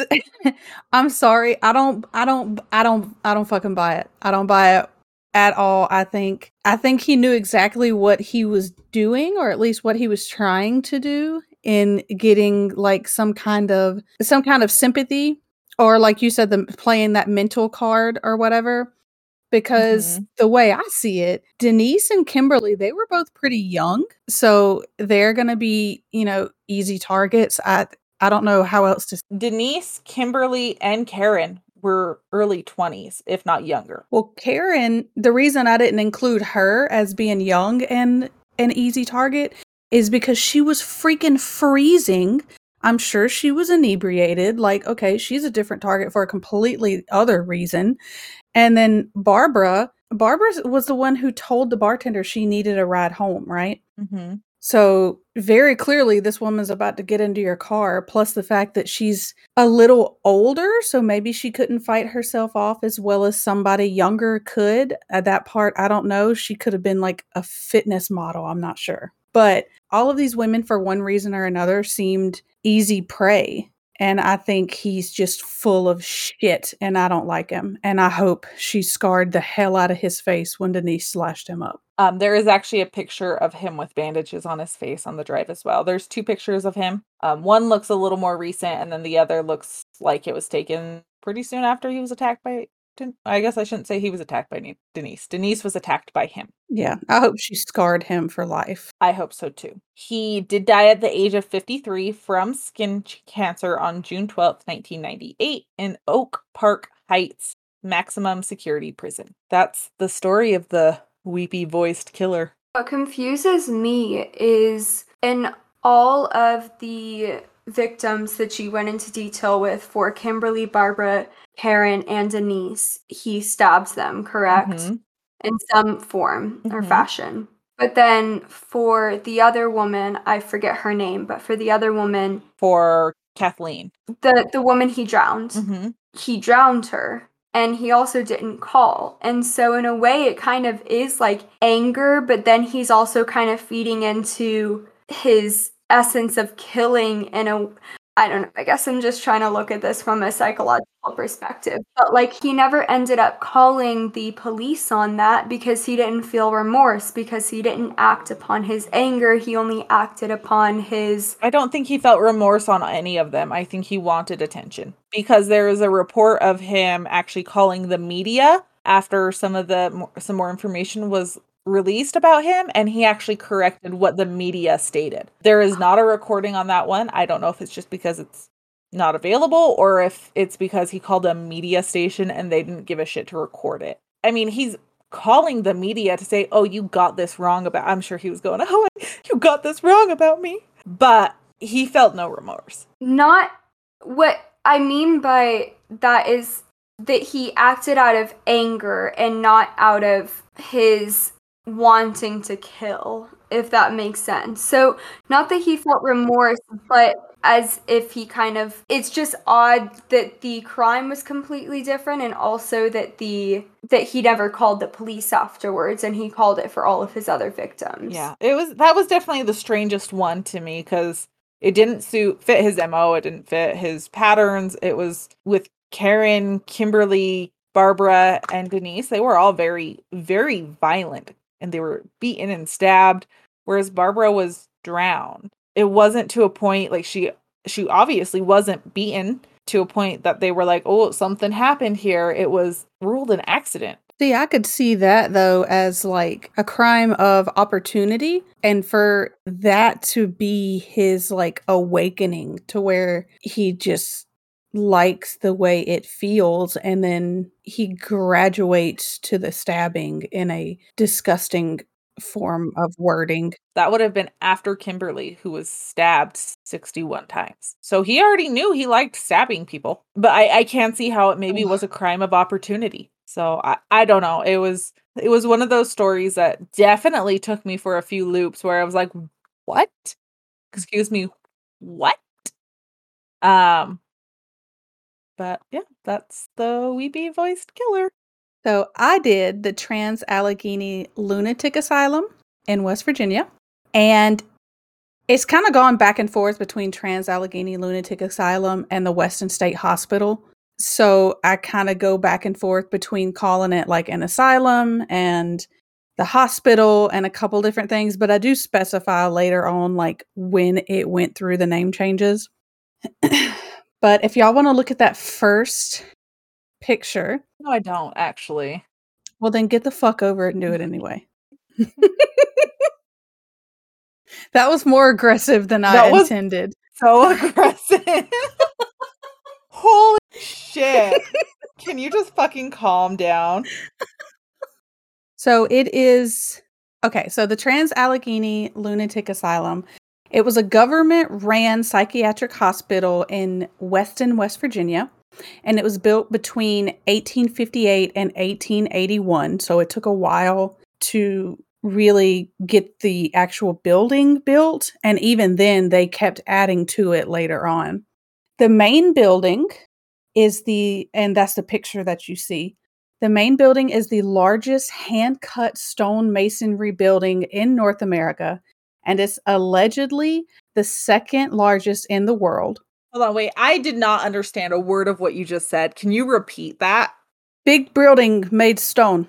I'm sorry, I don't I don't I don't I don't fucking buy it. I don't buy it at all. I think I think he knew exactly what he was doing or at least what he was trying to do in getting like some kind of some kind of sympathy or like you said the playing that mental card or whatever because mm-hmm. the way I see it, Denise and Kimberly, they were both pretty young. So they're going to be, you know, easy targets. I I don't know how else to Denise, Kimberly, and Karen were early 20s, if not younger. Well, Karen, the reason I didn't include her as being young and an easy target is because she was freaking freezing. I'm sure she was inebriated. Like, okay, she's a different target for a completely other reason. And then Barbara, Barbara was the one who told the bartender she needed a ride home, right? Mm-hmm. So, very clearly, this woman's about to get into your car, plus the fact that she's a little older. So, maybe she couldn't fight herself off as well as somebody younger could. At that part, I don't know. She could have been like a fitness model. I'm not sure. But all of these women, for one reason or another, seemed easy prey. And I think he's just full of shit, and I don't like him. And I hope she scarred the hell out of his face when Denise slashed him up. Um, there is actually a picture of him with bandages on his face on the drive as well. There's two pictures of him. Um, one looks a little more recent, and then the other looks like it was taken pretty soon after he was attacked by. Den- I guess I shouldn't say he was attacked by Ne- Denise. Denise was attacked by him. Yeah, I hope she scarred him for life. I hope so too. He did die at the age of 53 from skin cancer on June 12th, 1998, in Oak Park Heights Maximum Security Prison. That's the story of the weepy voiced killer. What confuses me is in all of the victims that she went into detail with for Kimberly, Barbara, Karen, and Denise, he stabs them, correct? Mhm. In some form or Mhm. fashion. But then for the other woman, I forget her name, but for the other woman, For Kathleen. the the woman he drowned, hmm he drowned her and he also didn't call. And so in a way it kind of is like anger, but then he's also kind of feeding into his essence of killing in a I don't know. I guess I'm just trying to look at this from a psychological perspective. But like he never ended up calling the police on that because he didn't feel remorse because he didn't act upon his anger. He only acted upon his I don't think he felt remorse on any of them. I think he wanted attention because there is a report of him actually calling the media after some of the some more information was released about him and he actually corrected what the media stated. There is not a recording on that one. I don't know if it's just because it's not available or if it's because he called a media station and they didn't give a shit to record it. I mean, he's calling the media to say, "Oh, you got this wrong about." I'm sure he was going, "Oh, you got this wrong about me." But he felt no remorse. not what I mean by that is that he acted out of anger and not out of his wanting to kill, if that makes sense. So, not that he felt remorse, but as if he kind of it's just odd that the crime was completely different and also that the that he never called the police afterwards and he called it for all of his other victims. Yeah, it was that was definitely the strangest one to me because it didn't suit fit his mo. It didn't fit his patterns. It was with Karen, Kimberly, Barbara, and Denise. They were all very very violent and they were beaten and stabbed, whereas Barbara was drowned it wasn't to a point like she she obviously wasn't beaten to a point that they were like, "Oh, something happened here." It was ruled an accident. See, I could see that though as like a crime of opportunity and for that to be his like awakening to where he just likes the way it feels and then he graduates to the stabbing in a disgusting form of wording. That would have been after Kimberly, who was stabbed 61 times. So he already knew he liked stabbing people. But I, I can't see how it maybe was a crime of opportunity. So I, I don't know. It was it was one of those stories that definitely took me for a few loops where I was like, what? Excuse me, what? Um but yeah, that's the weepy voiced killer. So I did the Trans Allegheny Lunatic Asylum in West Virginia. And it's kind of gone back and forth between Trans Allegheny Lunatic Asylum and the Weston State Hospital. So I kind of go back and forth between calling it like an asylum and the hospital and a couple different things, but I do specify later on like when it went through the name changes. But if y'all want to look at that first picture, No, I don't actually. well then get the fuck over it and do it anyway. that was more aggressive than I That was- intended. So aggressive. Holy shit. Can you just fucking calm down? So it is okay. So the Trans Allegheny Lunatic Asylum. It was a government ran psychiatric hospital in Weston, West Virginia, and it was built between 1858 and 1881. So it took a while to really get the actual building built, and even then, they kept adding to it later on. The main building is the, and that's the picture that you see. The main building is the largest hand cut stone masonry building in North America, and it's allegedly the second largest in the world. Hold on, wait. I did not understand a word of what you just said. Can you repeat that? Big building made stone.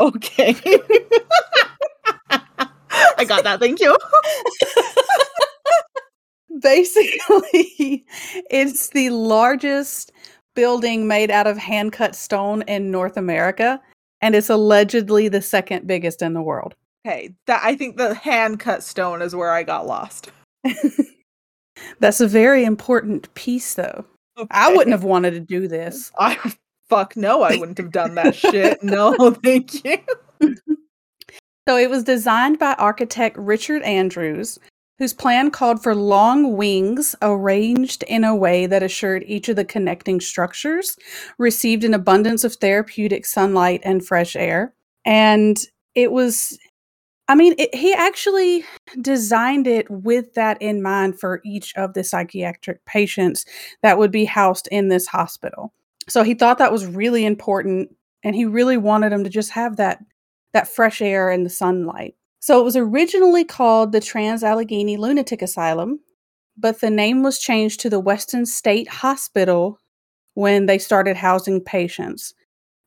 Okay. I got that. Thank you. Basically, it's the largest building made out of hand cut stone in North America, and it's allegedly the second biggest in the world. Okay, that I think the hand cut stone is where I got lost. That's a very important piece, though. I wouldn't have wanted to do this. I fuck no, I wouldn't have done that shit. No, thank you. So it was designed by architect Richard Andrews, whose plan called for long wings arranged in a way that assured each of the connecting structures received an abundance of therapeutic sunlight and fresh air. And it was, I mean, it, he actually designed it with that in mind for each of the psychiatric patients that would be housed in this hospital. So he thought that was really important and he really wanted them to just have that that fresh air and the sunlight. So it was originally called the Trans Allegheny Lunatic Asylum, but the name was changed to the Weston State Hospital when they started housing patients.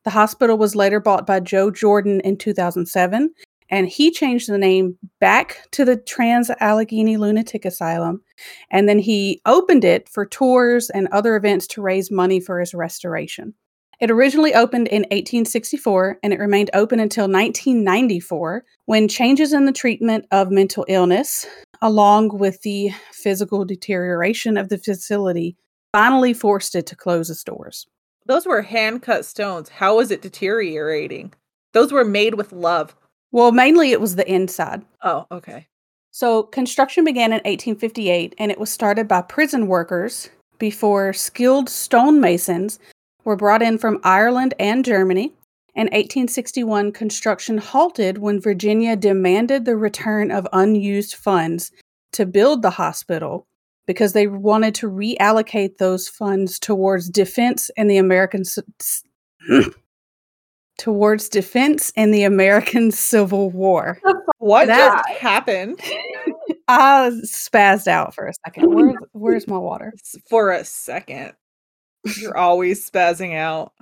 The hospital was later bought by Joe Jordan in 2007, and he changed the name back to the Trans Allegheny Lunatic Asylum. And then he opened it for tours and other events to raise money for his restoration. It originally opened in 1864 and it remained open until 1994 when changes in the treatment of mental illness, along with the physical deterioration of the facility, finally forced it to close its doors. Those were hand cut stones. How was it deteriorating? Those were made with love. Well, mainly it was the inside. Oh, okay. So, construction began in 1858 and it was started by prison workers before skilled stonemasons were brought in from Ireland and Germany. In 1861, construction halted when Virginia demanded the return of unused funds to build the hospital because they wanted to reallocate those funds towards defense and the American towards defense and the American Civil War. What That- just happened? I spazzed out for a second. Where's, where's my water? For a second. You're always spazzing out.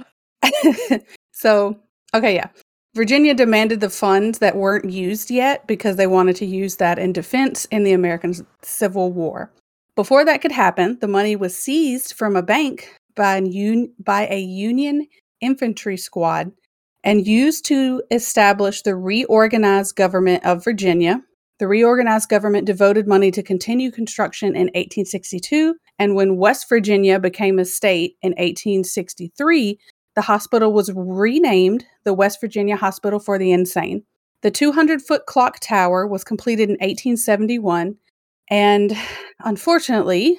so, okay, yeah. Virginia demanded the funds that weren't used yet because they wanted to use that in defense in the American Civil War. Before that could happen, the money was seized from a bank by, an un- by a Union infantry squad and used to establish the reorganized government of Virginia. The reorganized government devoted money to continue construction in 1862, and when West Virginia became a state in 1863, the hospital was renamed the West Virginia Hospital for the Insane. The 200 foot clock tower was completed in 1871, and unfortunately,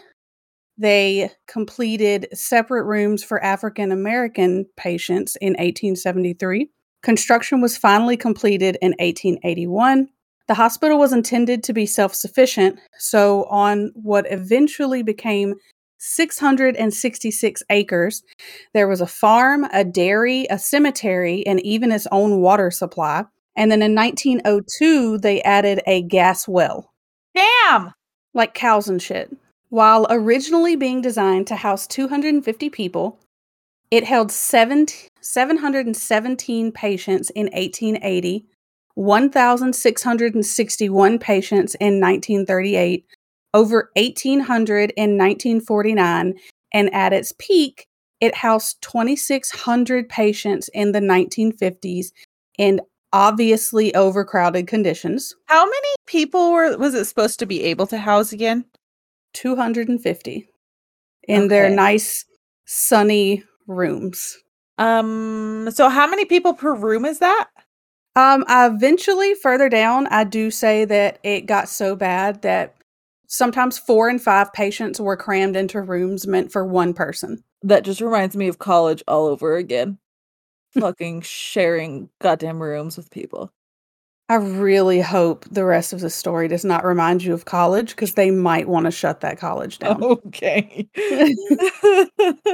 they completed separate rooms for African American patients in 1873. Construction was finally completed in 1881. The hospital was intended to be self sufficient, so on what eventually became 666 acres, there was a farm, a dairy, a cemetery, and even its own water supply. And then in 1902, they added a gas well, Damn. like cows and shit. While originally being designed to house 250 people, it held seven, 717 patients in 1880, 1,661 patients in 1938, over 1,800 in 1949, and at its peak, it housed 2,600 patients in the 1950s in obviously overcrowded conditions. How many people were was it supposed to be able to house again? 250 in their nice sunny rooms. Um so how many people per room is that? Um, eventually, further down, I do say that it got so bad that sometimes four and five patients were crammed into rooms meant for one person. That just reminds me of college all over again. Fucking sharing goddamn rooms with people. I really hope the rest of the story does not remind you of college because they might want to shut that college down. Okay.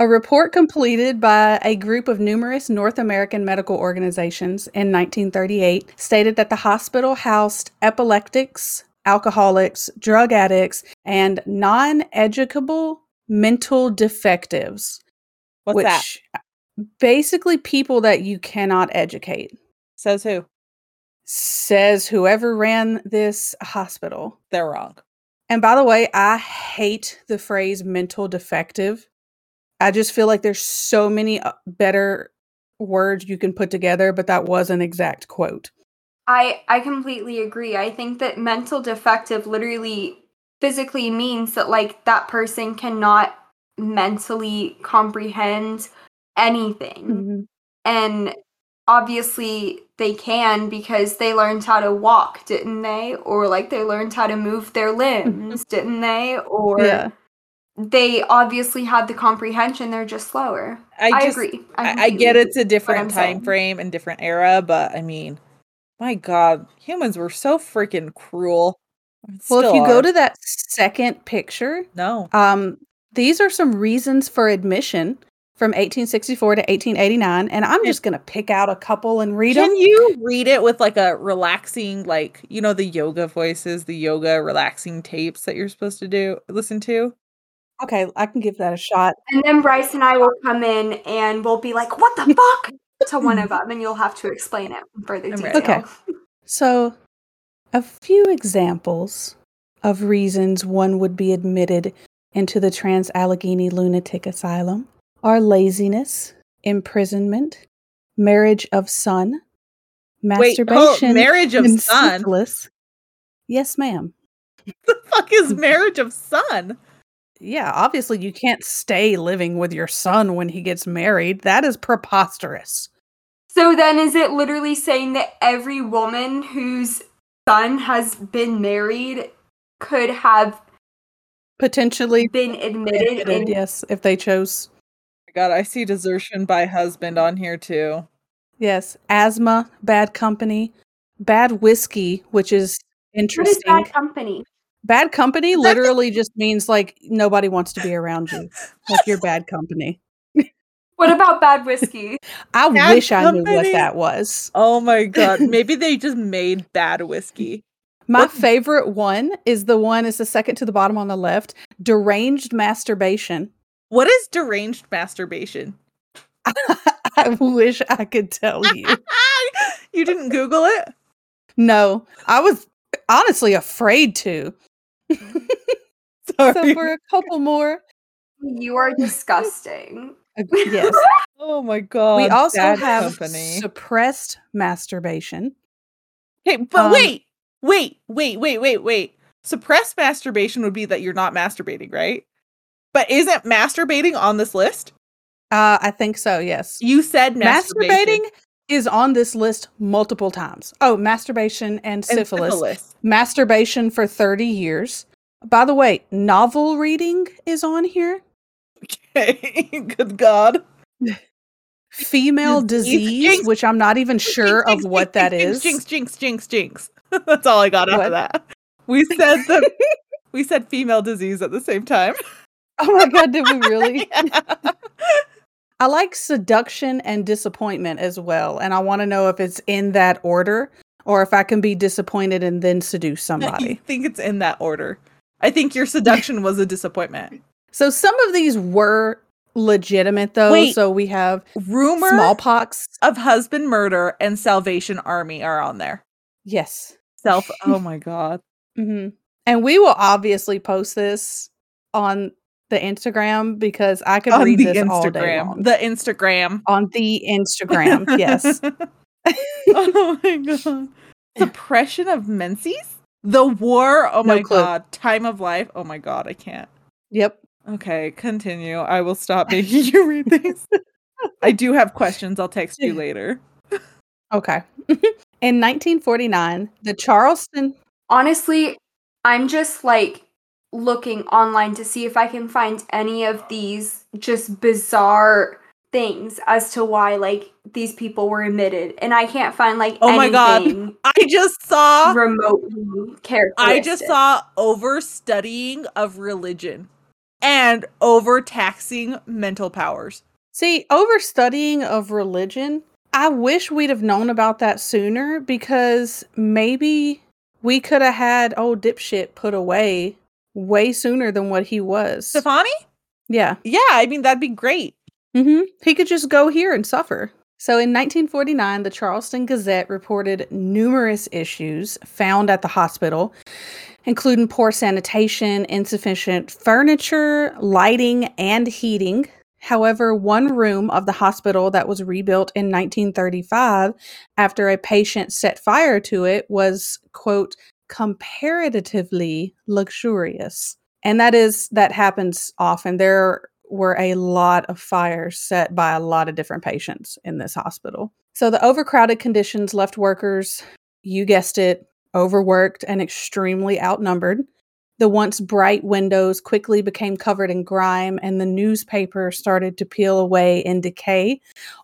A report completed by a group of numerous North American medical organizations in 1938 stated that the hospital housed epileptics, alcoholics, drug addicts, and non educable mental defectives, What's which that? basically people that you cannot educate, Says who? Says whoever ran this hospital. They're wrong. And by the way, I hate the phrase mental defective. I just feel like there's so many uh, better words you can put together, but that was an exact quote. I I completely agree. I think that mental defective literally physically means that like that person cannot mentally comprehend anything. And obviously they can because they learned how to walk, didn't they? Or like they learned how to move their limbs, didn't they? Or Yeah. they obviously had the comprehension, they're just slower. I, I, just, agree. I, I get it's a different time saying. frame and different era, but I mean, my God, humans were so freaking cruel. Well, if Still you go to that second picture, no, um, these are some reasons for admission from 1864 to 1889, and I'm just going to pick out a couple and read can them. you read it with like a relaxing, like you know, the yoga voices, the yoga relaxing tapes that you're supposed to do, listen to? Okay, I can give that a shot. And then Bryce and I will come in and we'll be like, "What the fuck?" to one of them, and you'll have to explain it in further I'm detail. Okay. So, a few examples of reasons one would be admitted into the Trans Allegheny Lunatic Asylum are laziness, imprisonment, marriage of son, Wait, oh, masturbation, marriage of and son. syphilis. Yes, ma'am. the fuck is marriage of son? Yeah, obviously you can't stay living with your son when he gets married. That is preposterous. So then, is it literally saying that every woman whose son has been married could have potentially been admitted admitted, in yes, if they chose. My God, I see desertion by husband on here too. Yes, asthma, bad company, bad whiskey, which is what is interesting. bad company? Bad company literally just means like nobody wants to be around you. Like you're bad company. What about bad whiskey? I Bad wish I knew what that was. Oh my God. Maybe they just made bad whiskey. My What- favorite one is the one is the second to the bottom on the left, deranged masturbation. What is deranged masturbation? I wish I could tell you. you didn't Google it? No, I was honestly afraid to. Sorry. So for a couple more, You are disgusting. uh, yes, oh my God. we also bad have company. suppressed masturbation. Okay, but Um, wait, wait, wait, wait, wait, wait. Suppressed masturbation would be that you're not masturbating, right? But isn't masturbating on this list? Uh, I think so. Yes, You said masturbating is on this list multiple times. Oh, masturbation and and syphilis. Masturbation for thirty years. By the way, novel reading is on here. Okay, good God. Female Disease, disease, jinx, which I'm not even sure Jinx, of what jinx, that jinx, is. Jinx, jinx, jinx, jinx. That's all I got out What? of that. We said the we said female disease at the same time. Oh my god, did we really? I like seduction and disappointment as well, and I want to know if it's in that order or if I can be disappointed and then seduce somebody. I think it's in that order. I think your seduction was a disappointment. So some of these were legitimate though. Wait. So we have Rumor smallpox. of husband murder and Salvation Army are on there. Yes. Self. Oh my god. hmm And we will obviously post this on the Instagram because I could On read the this all day Instagram. long. The Instagram. on the Instagram, yes. oh my god. Suppression of menses? The war. Oh No my clue. god. Time of life. Oh my god. I can't. Yep. Okay, continue. I will stop making you read these. I do have questions. I'll text you later. Okay. In 1949, the Charleston. Honestly, I'm just like looking online to see if I can find any of these just bizarre things as to why like these people were admitted, and I can't find like Oh my God. I just saw remotely characteristic. I just saw overstudying of religion and overtaxing mental powers. See, overstudying of religion, I wish we'd have known about that sooner because maybe we could have had old dipshit put away way sooner than what he was. Stephani? Yeah. Yeah, I mean that'd be great. hmm He could just go here and suffer. So in 1949, the Charleston Gazette reported numerous issues found at the hospital, including poor sanitation, insufficient furniture, lighting, and heating. However, one room of the hospital that was rebuilt in 1935 after a patient set fire to it was, quote, comparatively luxurious. And that is, that happens often. There were a lot of fires set by a lot of different patients in this hospital. So the overcrowded conditions left workers, you guessed it, overworked and extremely outnumbered. The once bright windows quickly became covered in grime, and the newspaper started to peel away in decay,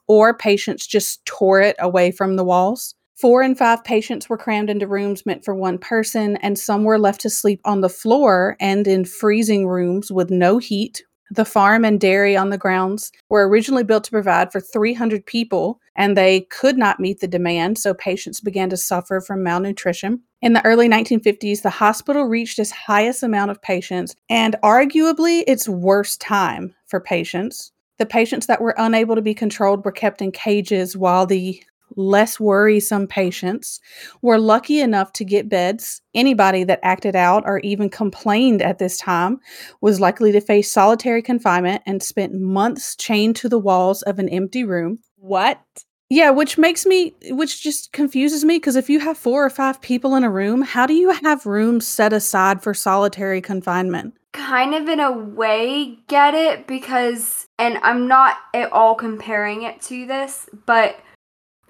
or patients just tore it away from the walls. Four and five patients were crammed into rooms meant for one person, and some were left to sleep on the floor and in freezing rooms with no heat. The farm and dairy on the grounds were originally built to provide for 300 people, and they could not meet the demand, so patients began to suffer from malnutrition. In the early 1950s, the hospital reached its highest amount of patients and arguably its worst time for patients. The patients that were unable to be controlled were kept in cages, while the less worrisome patients were lucky enough to get beds. Anybody that acted out or even complained at this time was likely to face solitary confinement and spent months chained to the walls of an empty room. What? Yeah, which makes me, which just confuses me because if you have four or five people in a room, how do you have rooms set aside for solitary confinement? kind of in a way get it because and I'm not at all comparing it to this, but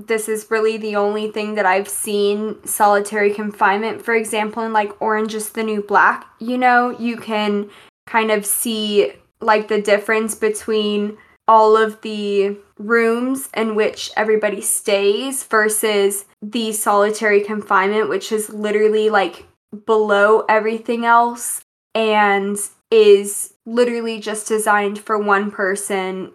this is really the only thing that I've seen solitary confinement. For example, in like Orange is the New Black, you know, you can kind of see like the difference between all of the rooms in which everybody stays versus the solitary confinement, which is literally like below everything else and is literally just designed for one person,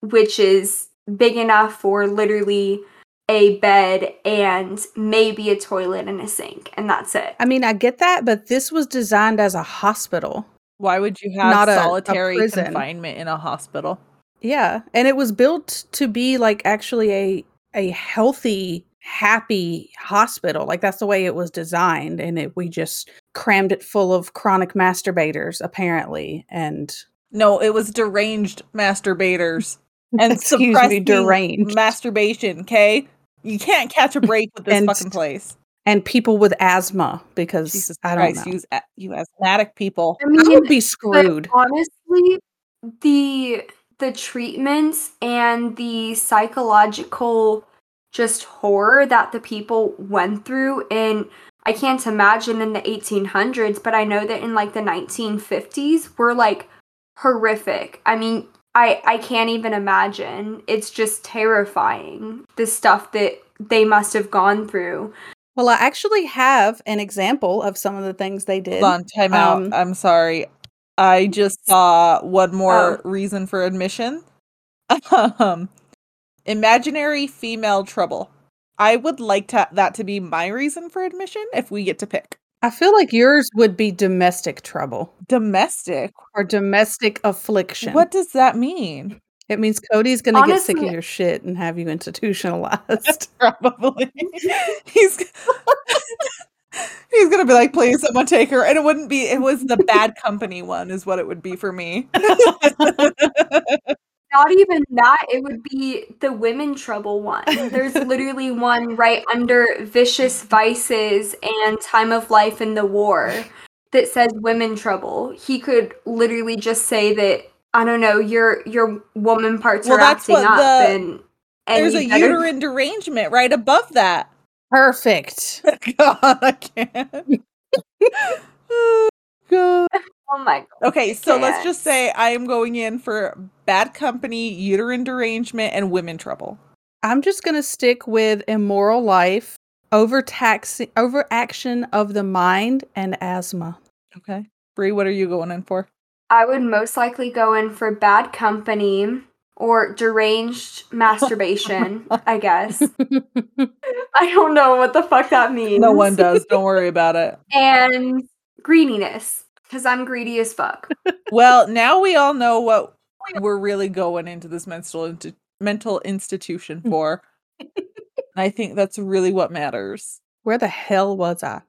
which is big enough for literally a bed and maybe a toilet and a sink, and that's it. I mean, I get that, but this was designed as a hospital. Why would you have Not a- a solitary confinement in a hospital? Yeah, and it was built to be like actually a a healthy, happy hospital. Like that's the way it was designed, and it, we just crammed it full of chronic masturbators, apparently, and No, it was deranged masturbators and excuse me, deranged, masturbation. Okay, you can't catch a break with this And- fucking place. and people with asthma because Jesus I don't Christ, know. you, you asthmatic people. I I mean, would be screwed. honestly, the the treatments and the psychological just horror that the people went through in I can't imagine in the 1800s, but I know that in like the 1950s were like horrific. I mean, I I can't even imagine. It's just terrifying the stuff that they must have gone through. Well, I actually have an example of some of the things they did. Hold on, time out. Um, I'm sorry. I just saw one more Oh. reason for admission. Um, imaginary female trouble. I would like to, that to be my reason for admission if we get to pick. I feel like yours would be domestic trouble Domestic. or domestic affliction. What does that mean? It means Cody's going to get sick of Honestly- your shit and have you institutionalized. Probably. he's he's gonna be like, please, someone take her, and it wouldn't be. It was the bad company one, is what it would be for me. Not even that, it would be the women trouble one. There's literally one right under vicious vices and time of life in the war that says women trouble. He could literally just say that I don't know, your your woman parts Well, are that's acting what up the- and and There's a better- uterine derangement right above that. Perfect. God, I can't. Oh, God. Oh my god. Okay, so let's just say I am going in for bad company, uterine derangement, and women trouble. I'm just going to stick with immoral life, overtaxing, overaction of the mind, and asthma. Okay, Bree, what are you going in for? I would most likely go in for bad company or deranged masturbation, I guess. I don't know what the fuck that means. No one does. Don't worry about it. and greediness because I'm greedy as fuck. Well, now we all know what we're really going into this mental inti- mental institution for. and I think that's really what matters. Where the hell was I?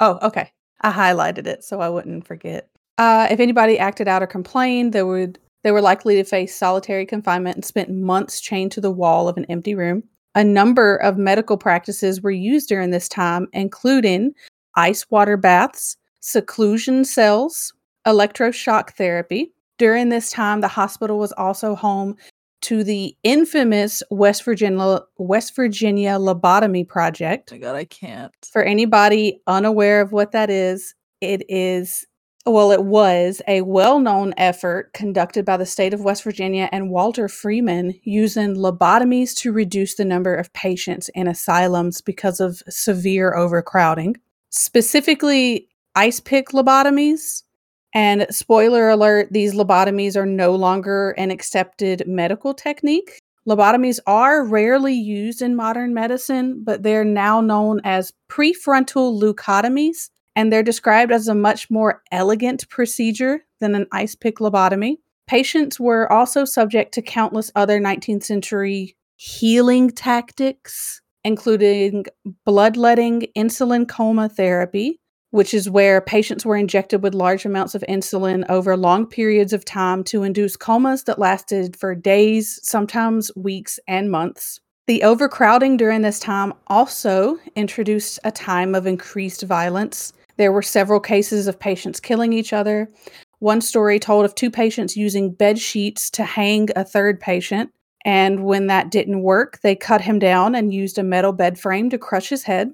Oh, okay. I highlighted it so I wouldn't forget. Uh, if anybody acted out or complained, they would they were likely to face solitary confinement and spent months chained to the wall of an empty room. A number of medical practices were used during this time, including ice water baths, seclusion cells, electroshock therapy. During this time, the hospital was also home to the infamous West Virginia West Virginia lobotomy project. Oh my god, I can't. For anybody unaware of what that is, it is, well, it was a well known effort conducted by the state of West Virginia and Walter Freeman using lobotomies to reduce the number of patients in asylums because of severe overcrowding, specifically ice pick lobotomies. And spoiler alert, these lobotomies are no longer an accepted medical technique. Lobotomies are rarely used in modern medicine, but they're now known as prefrontal leucotomies, and they're described as a much more elegant procedure than an ice pick lobotomy. Patients were also subject to countless other 19th century healing tactics, including bloodletting, insulin coma therapy, which is where patients were injected with large amounts of insulin over long periods of time to induce comas that lasted for days, sometimes weeks and months. The overcrowding during this time also introduced a time of increased violence. There were several cases of patients killing each other. One story told of two patients using bed sheets to hang a third patient. And when that didn't work, they cut him down and used a metal bed frame to crush his head.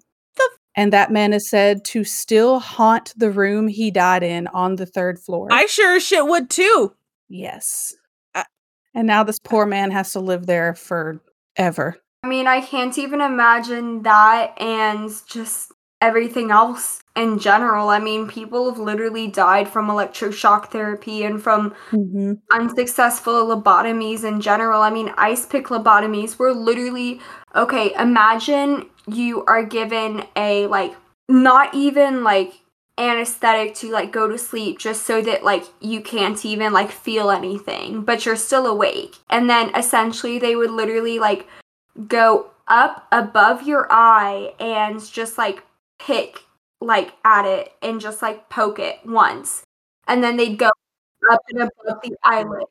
And that man is said to still haunt the room he died in on the third floor. I sure as shit would too. yes. I- and now this poor man has to live there forever. I mean, I can't even imagine that and just everything else in general. I mean, people have literally died from electroshock therapy and from hmm unsuccessful lobotomies in general. I mean, ice pick lobotomies were literally okay. Imagine you are given a like not even like anesthetic to like go to sleep just so that like you can't even like feel anything, but you're still awake. And then essentially they would literally like go up above your eye and just like pick like at it and just like poke it once. And then they'd go up and above the eyelid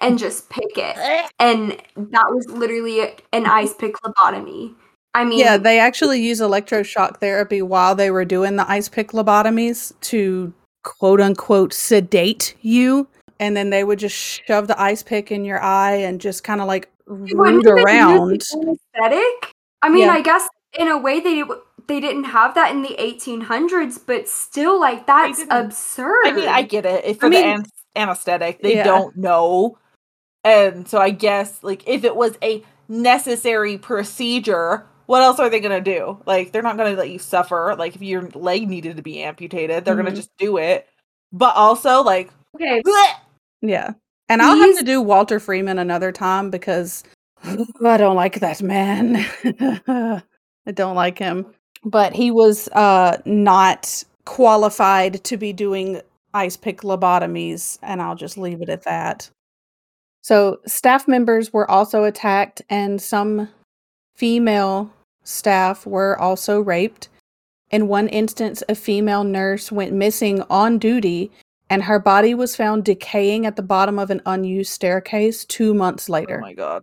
and just pick it. And that was literally an ice pick lobotomy. I mean, Yeah, they actually use electroshock therapy while they were doing the ice pick lobotomies to quote unquote sedate you. And then they would just shove the ice pick in your eye and just kind of like they wouldn't root even around. anesthetic. I mean, Yeah. I guess in a way they they didn't have that in the 1800s, but still, like that's absurd. I mean, I get it. If for I the mean- an- anesthetic, they Yeah. don't know. And so I guess like if it was a necessary procedure, what else are they gonna do? Like they're not gonna let you suffer. Like if your leg needed to be amputated, they're Mhm. gonna just do it. But also like okay, bleh, Yeah. And I'll have to do Walter Freeman another time because I don't like that man. I don't like him. But he was uh not qualified to be doing ice pick lobotomies, and I'll just leave it at that. So staff members were also attacked and some female staff were also raped. In one instance, a female nurse went missing on duty and her body was found decaying at the bottom of an unused staircase two months oh later. oh my god.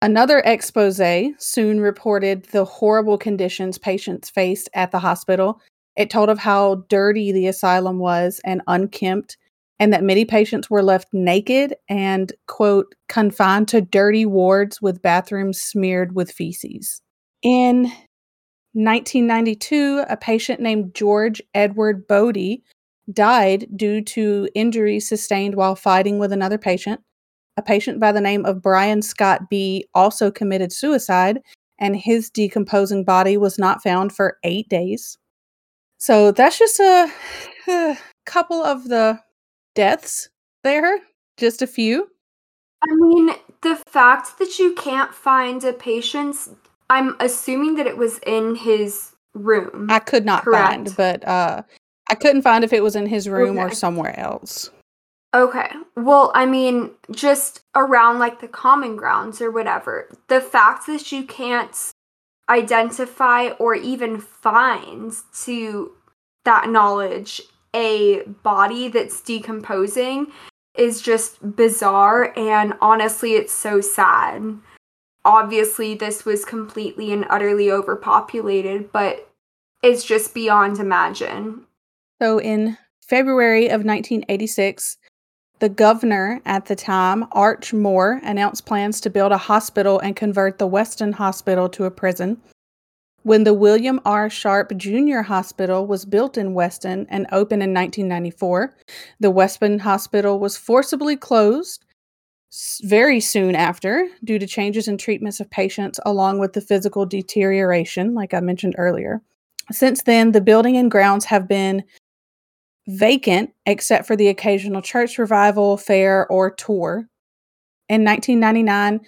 Another expose soon reported the horrible conditions patients faced at the hospital. It told of how dirty the asylum was and unkempt, and that many patients were left naked and, quote, confined to dirty wards with bathrooms smeared with feces. In 1992, a patient named George Edward Bodie died due to injuries sustained while fighting with another patient. A patient by the name of Brian Scott B also committed suicide, and his decomposing body was not found for eight days. So that's just a, a couple of the deaths there, just a few. I mean, the fact that you can't find a patient's, I'm assuming that it was in his room. I could not find, but uh, I couldn't find if it was in his room or somewhere else. Okay. Well, I mean, just around like the common grounds or whatever. The fact that you can't identify or even find to that knowledge a body that's decomposing is just bizarre and honestly it's so sad. Obviously this was completely and utterly overpopulated, but it's just beyond imagine. So in February of 1986, the governor at the time, Arch Moore, announced plans to build a hospital and convert the Weston Hospital to a prison. When the William R. Sharpe Jr. Hospital was built in Weston and opened in 1994, the Weston Hospital was forcibly closed very soon after due to changes in treatments of patients along with the physical deterioration, like I mentioned earlier. Since then, the building and grounds have been vacant except for the occasional church revival, fair, or tour. In 1999,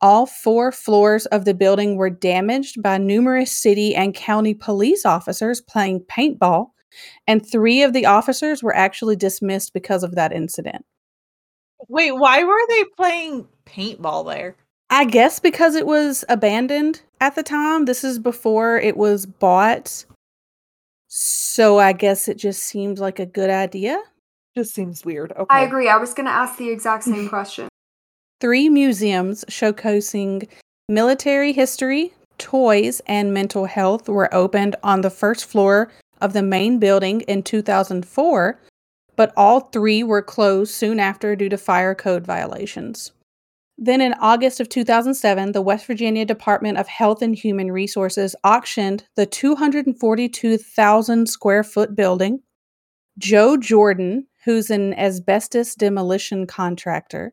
all four floors of the building were damaged by numerous city and county police officers playing paintball, and three of the officers were actually dismissed because of that incident. Wait, why were they playing paintball there? I guess because it was abandoned at the time. This is before it was bought. So I guess it just seems like a good idea. Just seems weird. Okay. I agree. I was going to ask the exact same question. Three museums showcasing military history, toys, and mental health were opened on the first floor of the main building in 2004, but all three were closed soon after due to fire code violations. Then in August of 2007, the West Virginia Department of Health and Human Resources auctioned the 242,000 square foot building. Joe Jordan, who's an asbestos demolition contractor,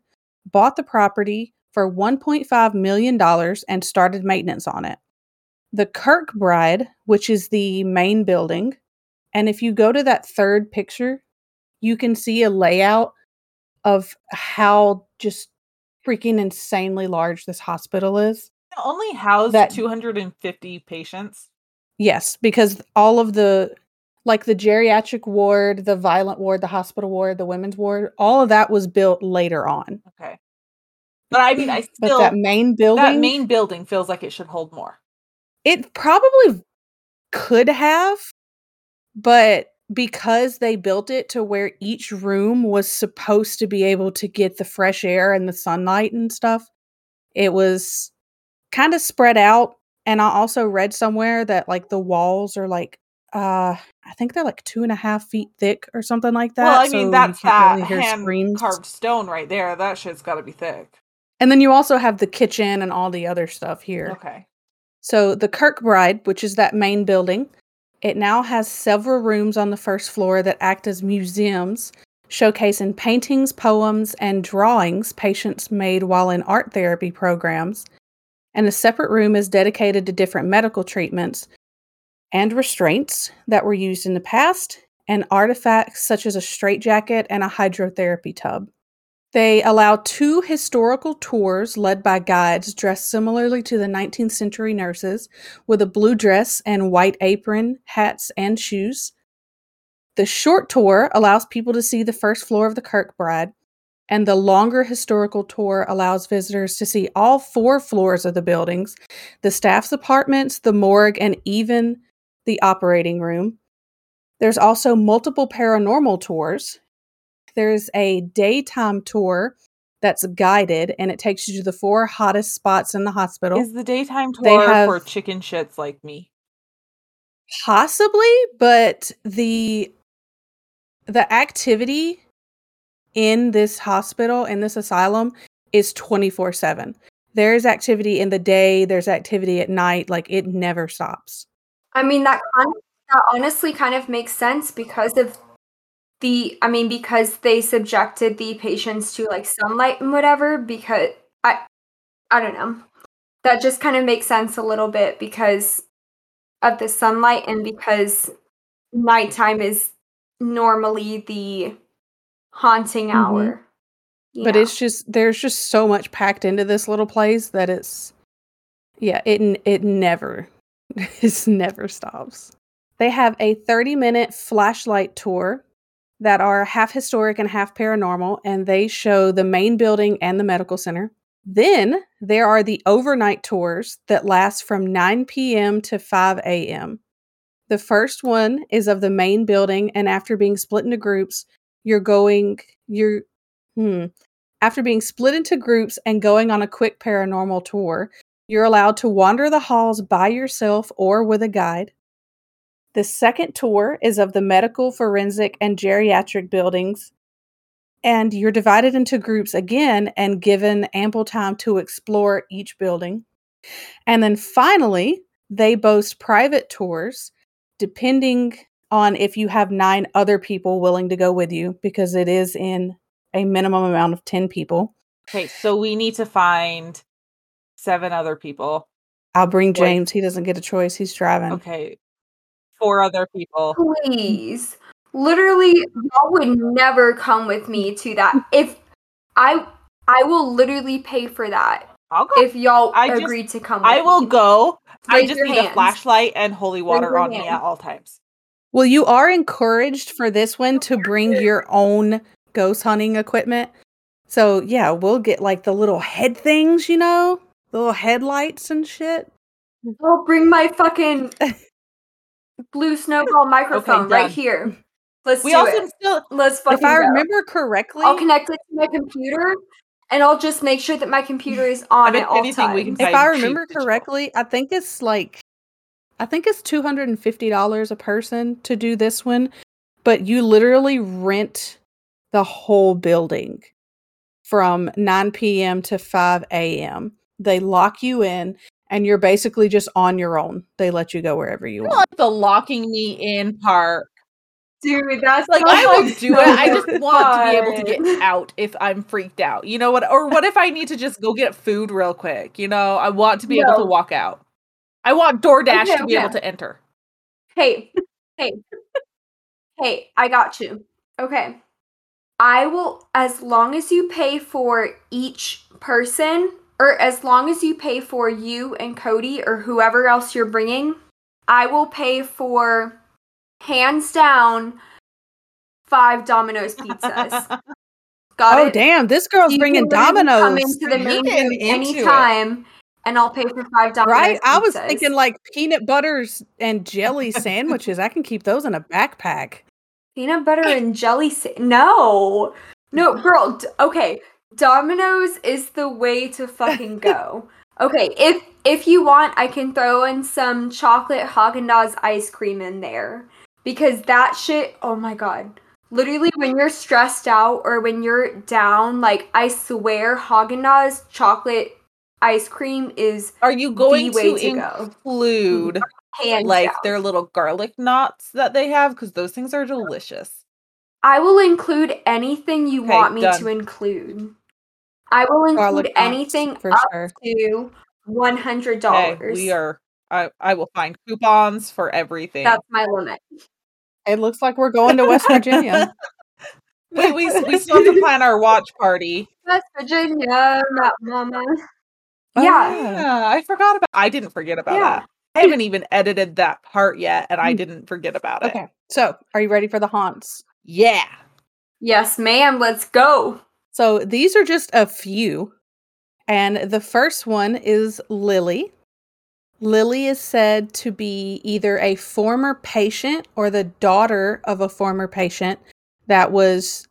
bought the property for $1.5 million and started maintenance on it. The Kirkbride, which is the main building, and if you go to that third picture, you can see a layout of how just freaking insanely large this hospital is. It only housed That- 250 patients. Yes, because all of the like the geriatric ward, the violent ward, the hospital ward, the women's ward, all of that was built later on. Okay. But I mean, I But still that main building, that main building feels like it should hold more. it probably could have, but because they built it to where each room was supposed to be able to get the fresh air and the sunlight and stuff, it was kind of spread out. And I also read somewhere that like the walls are like uh I think they're like two and a half feet thick or something like that. well, I mean, you that's that really hand carved stone right there. That shit's got to be thick. And then you also have the kitchen and all the other stuff here. Okay. So the Kirkbride, which is that main building, it now has several rooms on the first floor that act as museums, showcasing paintings, poems, and drawings patients made while in art therapy programs. And a separate room is dedicated to different medical treatments and restraints that were used in the past, and artifacts such as a straitjacket and a hydrotherapy tub. They allow two historical tours led by guides dressed similarly to the 19th century nurses with a blue dress and white apron, hats, and shoes. The short tour allows people to see the first floor of the Kirkbride, and the longer historical tour allows visitors to see all four floors of the buildings, the staff's apartments, the morgue, and even the operating room. There's also multiple paranormal tours. There's a daytime tour that's guided and it takes you to the four hottest spots in the hospital. Is the daytime tour for chicken shits like me? Possibly, but the the activity in this hospital in this asylum is 24/7. There's activity in the day, there's activity at night, like it never stops. I mean that kind that honestly kind of makes sense because of the I mean because they subjected the patients to like sunlight and whatever because I I don't know. That just kind of makes sense a little bit because of the sunlight and because nighttime is normally the haunting Mhm. hour. you But it's just there's just so much packed into this little place that it's yeah, it it never it never stops. They have a 30-minute flashlight tour that are half historic and half paranormal and they show the main building and the medical center. Then there are the overnight tours that last from 9 p.m. to 5 a.m. The first one is of the main building and after being split into groups, you're going you're hmm after being split into groups and going on a quick paranormal tour, you're allowed to wander the halls by yourself or with a guide. The second tour is of the medical, forensic, and geriatric buildings, and you're divided into groups again and given ample time to explore each building. And then finally, they boast private tours depending on if you have nine other people willing to go with you because it is in a minimum amount of 10 people. Okay, so we need to find seven other people. I'll bring Like- James. He doesn't get a choice. He's driving. Okay, four other people. please literally y'all would never come with me to that if i i will literally pay for that I'll go. if y'all I just- agree to come with I will me. go. I just your need a flashlight and holy water your on me at all times. Well, you are encouraged for this one to bring your own ghost hunting equipment. So, yeah, we'll get like the little head things, you know, the little headlights and shit. i'll bring my fucking blue snowball microphone right here let's We do also it still let's fucking If I go. remember correctly, i'll connect it to my computer and i'll just make sure that my computer is on if at all anything, we can times if I remember correctly, I think it's like I think it's two hundred and fifty dollars a person to do this one, but you literally rent the whole building from 9 p.m. to 5 a.m. They lock you in and you're basically just on your own. They let you go wherever you I want. like the locking me in part. Dude, that's Like I will like do it. I just want to be able to get out if I'm freaked out. You know what? Or what if I need to just go get food real quick? You know, I want to be able to walk out. I want DoorDash Okay, to be able to enter. Hey, hey, hey, I got you. Okay. I will, as long as you pay for each person, or as long as you pay for you and Cody or whoever else you're bringing, I will pay for hands down five Domino's pizzas. Got Oh it? damn! This girl's You bringing Domino's. Come into the main room into it. anytime, and I'll pay for five Domino's Right? I was thinking like peanut butters and jelly sandwiches. I can keep those in a backpack. Peanut butter and jelly sa- No. No, girl. D- okay. Domino's is the way to fucking go. Okay, if if you want, I can throw in some chocolate Haagen-Dazs ice cream in there because that shit, oh my god. Literally when you're stressed out or when you're down, like I swear Haagen-Dazs chocolate ice cream is Are you going way to to include hands like down. their little garlic knots that they have? Because those things are delicious. I will include anything you Okay, want me done. to include. I will include anything for up sure. to one hundred Okay, dollars. we are. I I will find coupons for everything. That's my limit. It looks like we're going to West Virginia. we, we we still have to plan our watch party. West Virginia, Mama. Oh, Yeah. Yeah, I forgot about. I didn't forget about Yeah. that. I haven't even edited that part yet, and I Mm. didn't forget about it. Okay. So, are you ready for the haunts? Yeah. Yes, ma'am. Let's go. So, these are just a few. And the first one is Lily. Lily is said to be either a former patient or the daughter of a former patient that was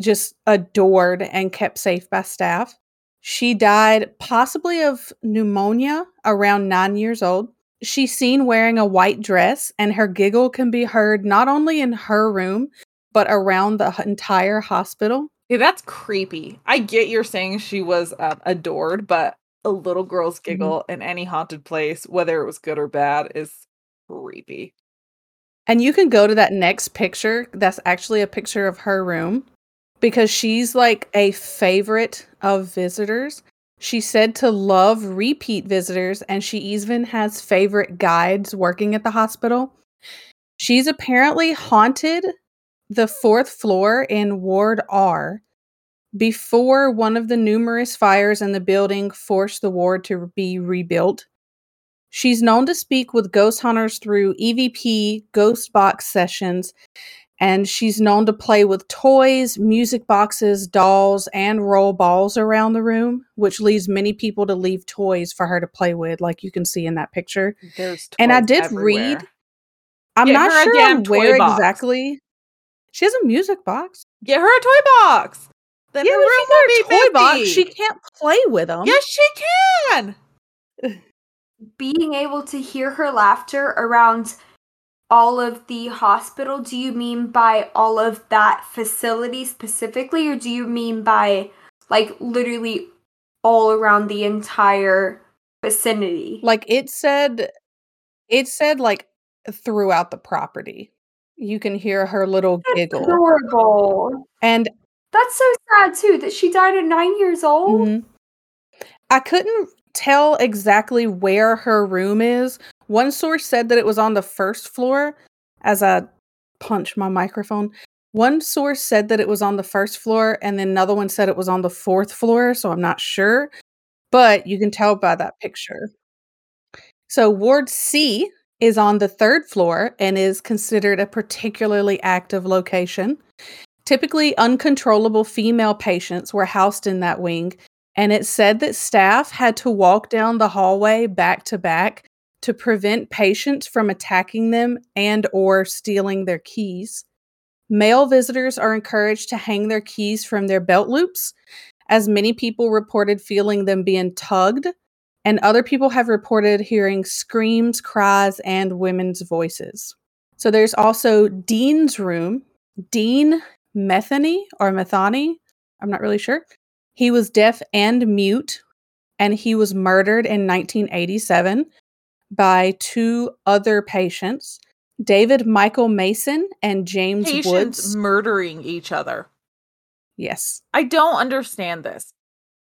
just adored and kept safe by staff. She died possibly of pneumonia around nine years old. She's seen wearing a white dress, and her giggle can be heard not only in her room, but around the entire hospital. Yeah, that's creepy. I get you're saying she was um, adored, but a little girl's Mm-hmm. giggle in any haunted place, whether it was good or bad, is creepy. And you can go to that next picture. That's actually a picture of her room because she's like a favorite of visitors. She said to love repeat visitors, and she even has favorite guides working at the hospital. She's apparently haunted the fourth floor in Ward R before one of the numerous fires in the building forced the ward to be rebuilt. She's known to speak with ghost hunters through EVP ghost box sessions, and she's known to play with toys, music boxes, dolls, and roll balls around the room, which leads many people to leave toys for her to play with, like you can see in that picture. There's And I did everywhere. read- I'm Get not sure on where box. exactly. She has a music box. Get her a toy box. Then yeah, her room will got a toy be box, she can't play with them. Yes, she can. Being able to hear her laughter around all of the hospital, do you mean by all of that facility specifically, or do you mean by like literally all around the entire vicinity? Like it said, it said like throughout the property. You can hear her little That's giggle. adorable. And That's so sad too that she died at nine years old. Mhm. I couldn't tell exactly where her room is. One source said that it was on the first floor as I punch my microphone. One source said that it was on the first floor, and then another one said it was on the fourth floor, so I'm not sure. But you can tell by that picture. So, Ward C is on the third floor and is considered a particularly active location. Typically, uncontrollable female patients were housed in that wing, and it said that staff had to walk down the hallway back to back to prevent patients from attacking them and or stealing their keys. Male visitors are encouraged to hang their keys from their belt loops, as many people reported feeling them being tugged, and other people have reported hearing screams, cries, and women's voices. So there's also Dean's room. Dean Metheny or Methany, I'm not really sure. He was deaf and mute, and he was murdered in 1987 by two other patients, David Michael Mason and James Patients Woods. murdering each other. Yes. I don't understand this.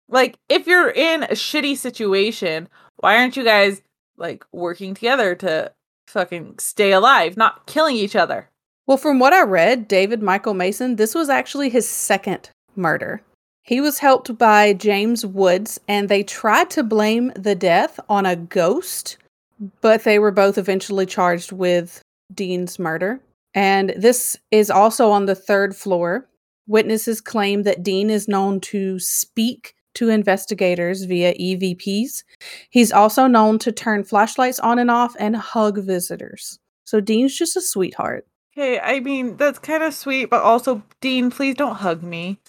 Like, if you're in a shitty situation, why aren't you guys like working together to fucking stay alive, not killing each other? Well, from what I read, David Michael Mason, this was actually his second murder. He was helped by James Woods, and they tried to blame the death on a ghost, but they were both eventually charged with Dean's murder. And this is also on the third floor. Witnesses claim that Dean is known to speak to investigators via EVPs. He's also known to turn flashlights on and off and hug visitors. So Dean's just a sweetheart. Okay, I mean, that's kind of sweet, but also, Dean, please don't hug me.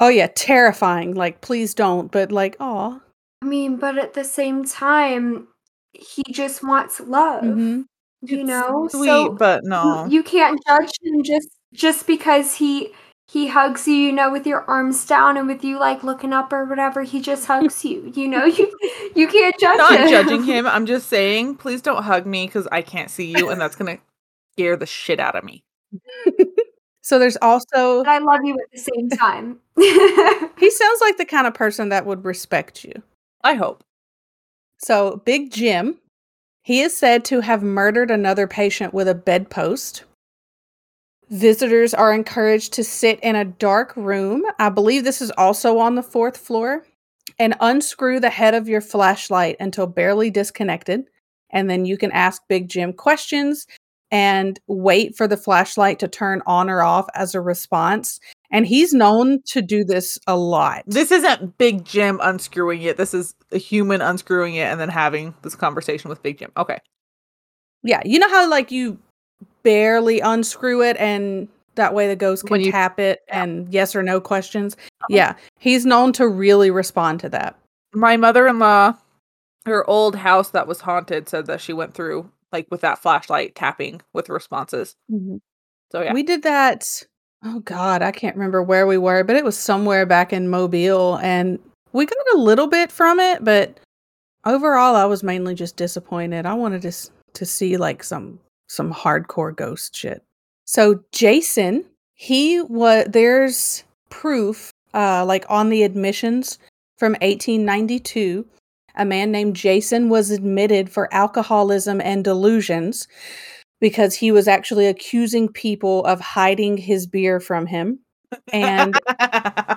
Oh yeah, terrifying. Like please don't, but like oh. I mean, but at the same time, he just wants love. Mhm. You It's know, sweet, so but you, no. you can't judge him just just because he he hugs you, you know, with your arms down and with you like looking up or whatever. He just hugs you. You know, you you can't judge not him. judging him. I'm just saying, please don't hug me because I can't see you, and that's gonna scare the shit out of me. So there's also But I love you at the same time. he sounds like the kind of person that would respect you. I hope. So Big Jim, he is said to have murdered another patient with a bedpost. Visitors are encouraged to sit in a dark room. I believe this is also on the fourth floor. And unscrew the head of your flashlight until barely disconnected. And then you can ask Big Jim questions and wait for the flashlight to turn on or off as a response. And he's known to do this a lot. This isn't Big Jim unscrewing it. This is a human unscrewing it and then having this conversation with Big Jim. Okay. Yeah, you know how like you barely unscrew it and that way the ghost can you- tap it and yes or no questions. Uh-huh. Yeah, he's known to really respond to that. My mother in law, her old house that was haunted, said that she went through like with that flashlight tapping with responses. So yeah. We did that. Oh God, I can't remember where we were, but it was somewhere back in Mobile, and we got a little bit from it, but overall, I was mainly just disappointed. I wanted to to see like some some hardcore ghost shit. So Jason, he was there's proof, uh, like on the admissions from 1892. A man named Jason was admitted for alcoholism and delusions because he was actually accusing people of hiding his beer from him. And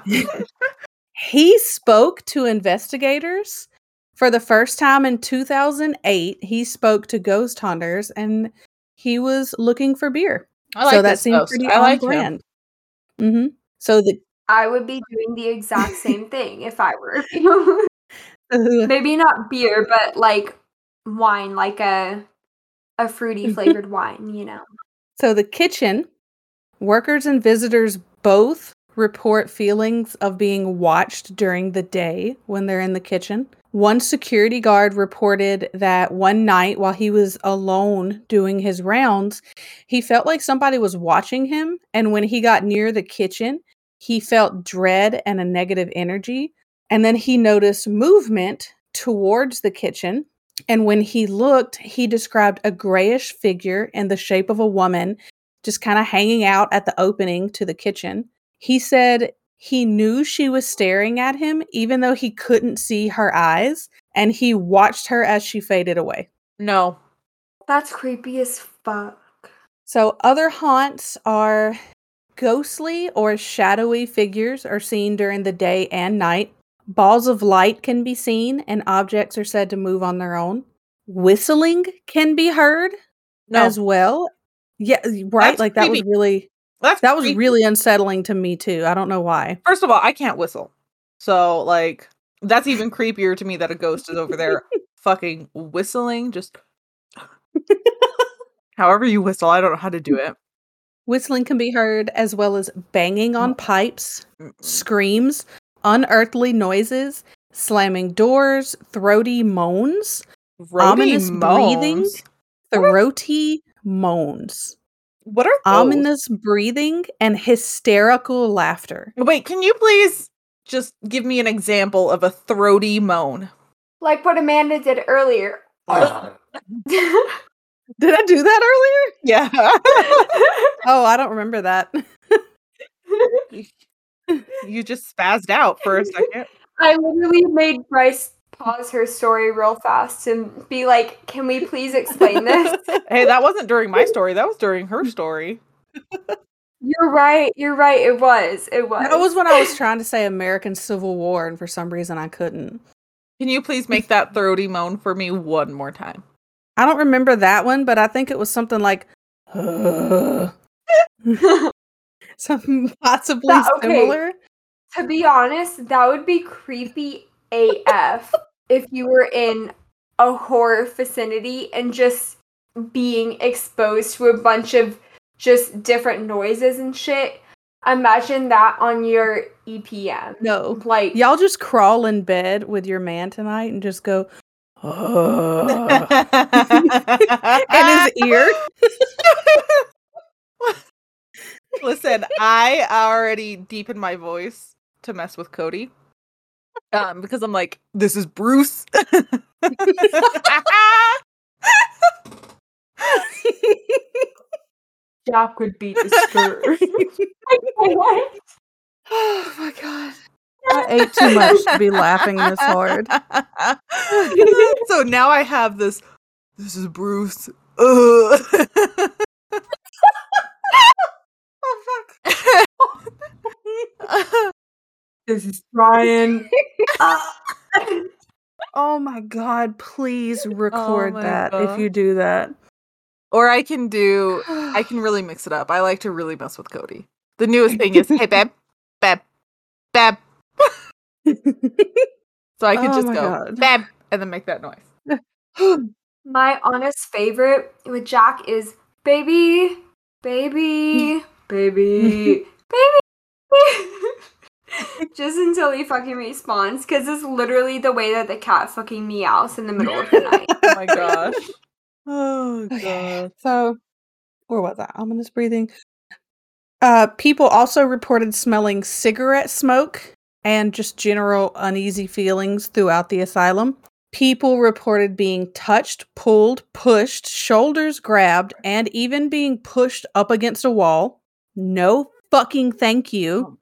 he spoke to investigators for the first time in 2008. He spoke to ghost hunters and he was looking for beer. I so that this seemed ghost. pretty I on like him. brand. hmm So the I would be doing the exact same thing if I were you. Maybe not beer, but like wine, like a a fruity flavored wine, you know. So the kitchen, workers and visitors both report feelings of being watched during the day when they're in the kitchen. One security guard reported that one night while he was alone doing his rounds, he felt like somebody was watching him and when he got near the kitchen, he felt dread and a negative energy. And then he noticed movement towards the kitchen and when he looked, he described a grayish figure in the shape of a woman just kind of hanging out at the opening to the kitchen. He said he knew she was staring at him, even though he couldn't see her eyes, and he watched her as she faded away. No. That's creepy as fuck. So, other haunts are ghostly or shadowy figures are seen during the day and night. Balls of light can be seen, and objects are said to move on their own. Whistling can be heard No. as well. Yeah, right. That's like that was really That's that was creepy. really unsettling to me too. I don't know why. First of all, I can't whistle. So like that's even creepier to me that a ghost is over there fucking whistling just however you whistle. I don't know how to do it. Whistling can be heard as well as banging on pipes, screams, unearthly noises, slamming doors, throaty moans, Throaty Ominous breathing? moans. throaty moans, What are those? ominous breathing, and hysterical laughter. Wait, can you please just give me an example of a throaty moan. Like what Amanda did earlier. Ah. Did I do that earlier? Yeah. Oh, I don't remember that. you just spazzed out for a second. I literally made Bryce pause her story real fast and be like, "Can we please explain this?" Hey, that wasn't during my story. That was during her story. You're right. You're right. It was. It was. That was when I was trying to say American Civil War, and for some reason I couldn't. Can you please make that throaty moan for me one more time? I don't remember that one, but I think it was something like something possibly That- okay. similar. to be honest, that would be creepy AF if you were in a horror vicinity and just being exposed to a bunch of just different noises and shit. Imagine that on your EPM. No. Like Y'all just crawl in bed with your man tonight and just go in his ear. Listen, I already deepened my voice to mess with Cody. Um, because I'm like, this is Bruce. Jack would be disturbed. what? oh my god. I ate too much to be laughing this hard. so now I have this. This is Bruce. Ugh. oh fuck. This is Brian. Oh my god, please oh record my that God. if you do that. or I can do. I can really mix it up. I like to really mess with Cody. The newest thing is, hey babe, babe, babe. So I could Oh just go God. babe and then make that noise. My honest favorite with Jack is baby, baby, baby, baby. Just until he fucking responds, because it's literally the way that the cat fucking meows in the middle of the night. Oh my gosh. Oh Okay. god. So, where was I? Ominous breathing. Uh, people also reported smelling cigarette smoke and just general uneasy feelings throughout the asylum. People reported being touched, pulled, pushed, shoulders grabbed, and even being pushed up against a wall. No fucking thank you.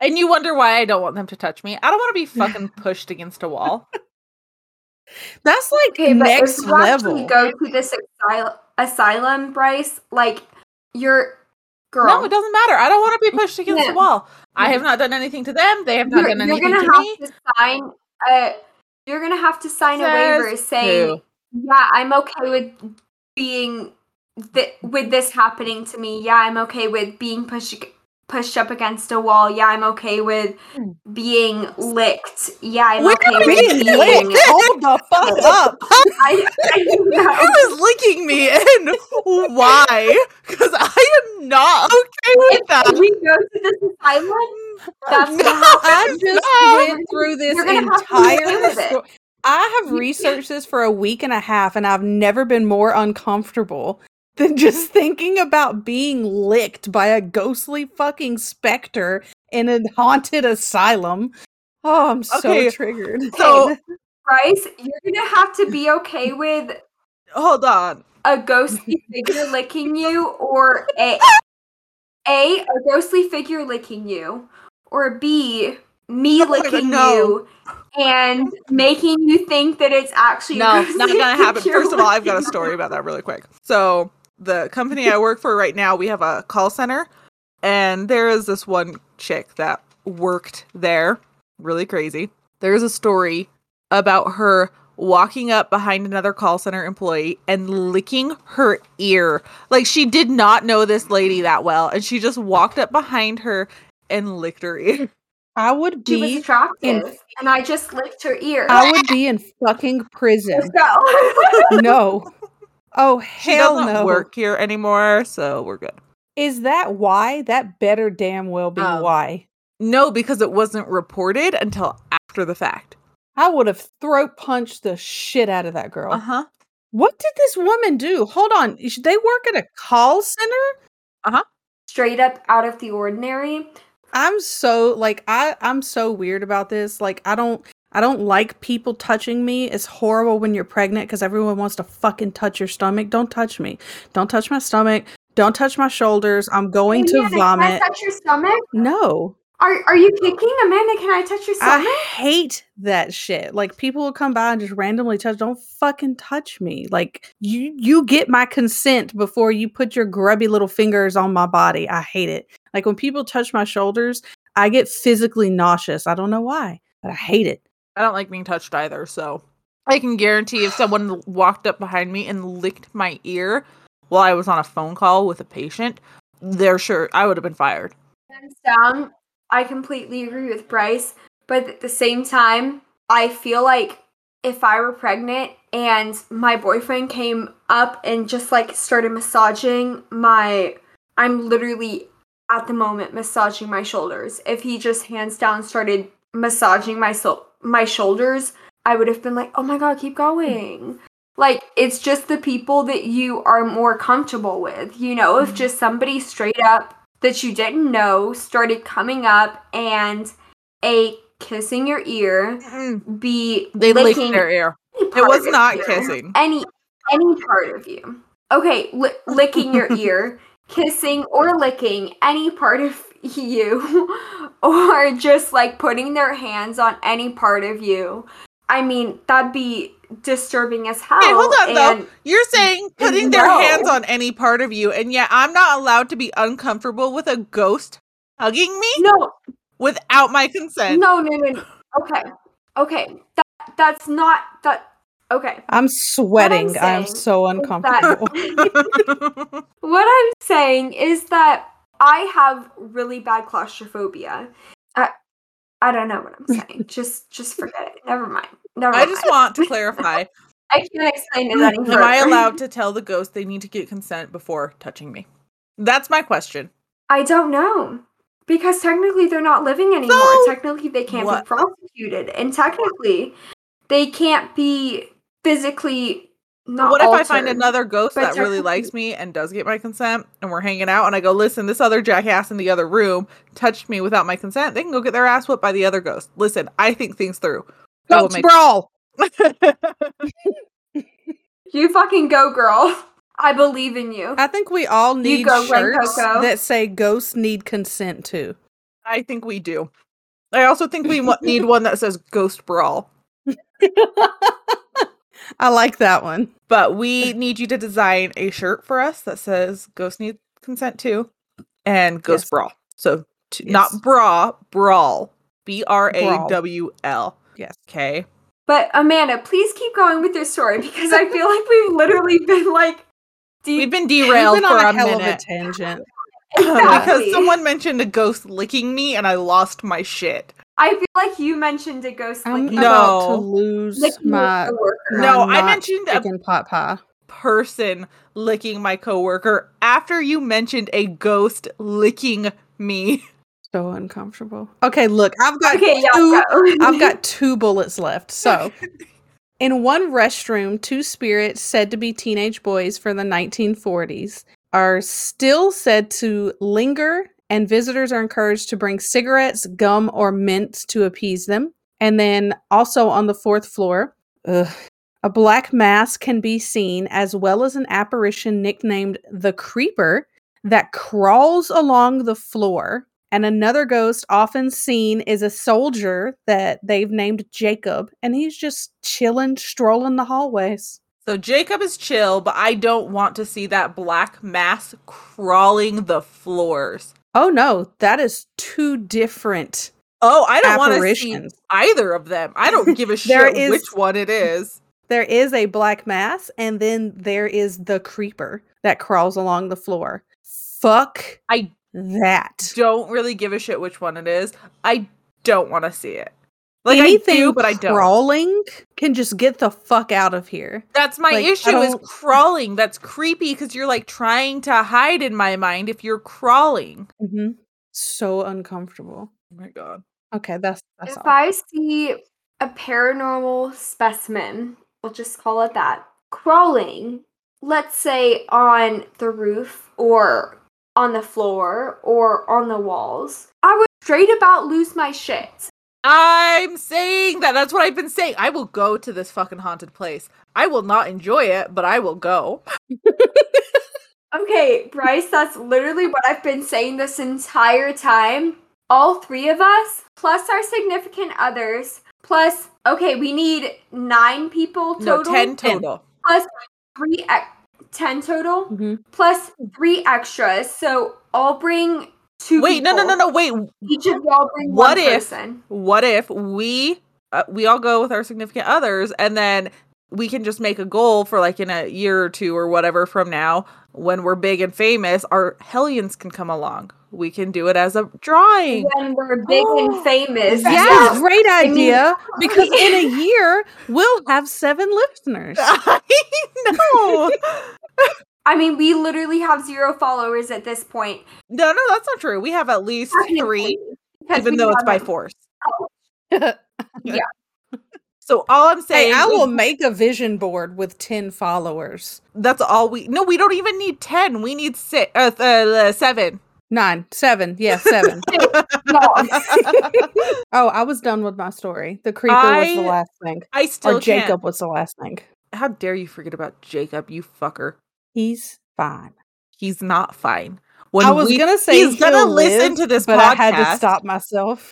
My god. And you wonder why I don't want them to touch me. I don't want to be fucking pushed against a wall. That's like Okay, but next if you actually level. go to this asylum, asylum, Bryce, like you're girl. No, it doesn't matter. I don't want to be pushed against Yeah. the wall. I have not done anything to them. They have not You're, done you're gonna to have me. to sign. A, you're gonna have to sign a waiver saying, who? "Yeah, I'm okay with being th- with this happening to me. Yeah, I'm okay with being pushed pushed up against a wall. Yeah, I'm okay with hmm. being licked. Yeah, I'm We're okay with Being being. licked. Hold the fuck up. I, I, Who is licking me and why? Because I am not okay with that. if we go to this asylum, that's No, gonna. I just No. went through this You're gonna have to live entire sto- I have researched this for a week and a half and I've never been more uncomfortable than just thinking about being licked by a ghostly fucking specter in a haunted asylum. Oh, I'm so Okay, triggered. So Bryce, you're gonna have to be okay with hold on. a ghostly figure licking you, or a a a ghostly figure licking you, or b me Oh licking you and making you think that it's actually No, ghostly not gonna happen. First of all, I've got a story about that really quick. So the company I work for right now, we have a call center, and there is this one chick that worked there. Really crazy. There's a story about her walking up behind another call center employee and licking her ear. Like she did not know this lady that well, and she just walked up behind her and licked her ear. I would She was be attractive, and I just licked her ear. I would be in fucking prison. No. Oh hell She hell doesn't no. work here anymore, so we're good. Is that why? That better damn well be Um, why. No, because it wasn't reported until after the fact. I would have throat punched the shit out of that girl. Uh huh. What did this woman do? Hold on. is- They work at a call center? Uh huh. Straight up out of the ordinary. I'm so like I I'm so weird about this. Like I don't I don't like people touching me. It's horrible when you're pregnant because everyone wants to fucking touch your stomach. Don't touch me. Don't touch my stomach. Don't touch my shoulders. I'm going to Amanda, Can I vomit. touch your stomach? No. Are Are you kicking, Amanda? Can I touch your stomach? I hate that shit. Like people will come by and just randomly touch. Don't fucking touch me. Like you you get my consent before you put your grubby little fingers on my body. I hate it. Like when people touch my shoulders, I get physically nauseous. I don't know why, but I hate it. I don't like being touched either, so I can guarantee if someone walked up behind me and licked my ear while I was on a phone call with a patient, they're sure I would have been fired. Hands down, I completely agree with Bryce, but at the same time, I feel like if I were pregnant and my boyfriend came up and just like started massaging my I'm literally at the moment massaging my shoulders. If he just hands down started massaging my so- my shoulders, I would have been like, "Oh my god, keep going." Like it's just the people that you are more comfortable with. You know, if mm-hmm. just somebody straight up that you didn't know started coming up and a kissing your ear, mm-hmm. b They licked licking their ear. It was not you, kissing. any any part of you. Okay, li- licking your ear, kissing or licking any part of you, or just like putting their hands on any part of you. I mean, that'd be disturbing as hell. Hey, hold on and though. You're saying mm, putting mm, their hands on any part of you, and yet I'm not allowed to be uncomfortable with a ghost hugging me No, without my consent. no, no, no. no. Okay, okay. That that's not that. Okay. I'm sweating. I'm saying so is that- uncomfortable. What I'm saying is that I have really bad claustrophobia. I, I don't know what I'm saying. just just forget it. Never mind. Never I mind. just want to clarify. I can't explain it any. Am I allowed to tell the ghost they need to get consent before touching me? That's my question. I don't know. Because technically they're not living anymore. So- technically they can't What? be prosecuted. And technically they can't be physically not what if I find another ghost that really likes me and does get my consent and we're hanging out and I go, listen, this other jackass in the other room touched me without my consent? They can go get their ass whipped by the other ghost. Listen, I think things through. I Ghost make- brawl. You fucking go, girl. I believe in you. I think we all need go, Glen shirts Coco. that say ghosts need consent too. I think we do. I also think we need one that says ghost brawl. I like that one. But we need you to design a shirt for us that says ghost need consent Too and ghost Yes. brawl. So t- Yes. not bra, brawl. B R A W L. Yes. Okay. But Amanda, please keep going with your story because I feel like we've literally been like deep. We've been We've derailed been for on a a hell of a minute tangent. because someone mentioned a ghost licking me and I lost my shit. I feel like you mentioned a ghost I'm licking about to No. lose licking your my, my No, I mentioned a pot pie. person licking my coworker after you mentioned a ghost licking me. So uncomfortable. Okay, look, I've got Okay, yeah, two go. I've got two bullets left. So, in one restroom, two spirits said to be teenage boys for the 1940s are still said to linger, and visitors are encouraged to bring cigarettes, gum, or mints to appease them. And then also on the fourth floor, ugh, a black mass can be seen, as well as an apparition nicknamed the Creeper that crawls along the floor. And another ghost often seen is a soldier that they've named Jacob, and he's just chilling, strolling the hallways. So Jacob is chill, but I don't want to see that black mass crawling the floors. Oh no, that is two different. Oh, I don't want to see either of them. I don't give a shit is- which one it is. There is a black mass, and then there is the creeper that crawls along the floor. Fuck I that. don't really give a shit which one it is. I don't want to see it. Like Anything I do, but I don't. crawling can just get the fuck out of here. That's my like, issue is crawling. That's creepy because you're like trying to hide in my mind if you're crawling. hmm So uncomfortable. Oh my god. Okay, that's that's If all. I see a paranormal specimen, we'll just call it that, crawling, let's say on the roof or on the floor or on the walls, I would straight about lose my shit. I'm saying that. That's what I've been saying. I will go to this fucking haunted place. I will not enjoy it, but I will go. Okay, Bryce, that's literally what I've been saying this entire time. All three of us, plus our significant others, plus, okay, we need nine people total. No, 10 total. Plus three, ex- 10 total, Mhm. plus three extras. So I'll bring two Wait, no, no, no, no, wait. Each of y'all bring What one if- person. What if we uh, we all go with our significant others and then we can just make a goal for like in a year or two or whatever from now when we're big and famous, our hellions can come along. We can do it as a drawing. When we're big and famous. That's Yeah. great idea because in a year we'll have seven listeners. I know. I mean, we literally have zero followers at this point. No, no, that's not true. We have at least three, because even though it's by force. Yeah. So all I'm saying, Hey, I is will make a vision board with ten followers. that's all we. No, we don't even need ten. We need six, uh, th- uh, seven. Nine, seven, yeah, seven. Oh, I was done with my story. The creeper was the last thing, I still or Jacob Can't. was the last thing. How dare you forget about Jacob? You fucker. He's fine. He's not fine. When I was we- gonna say he's gonna he'll listen to this but podcast. I had to stop myself.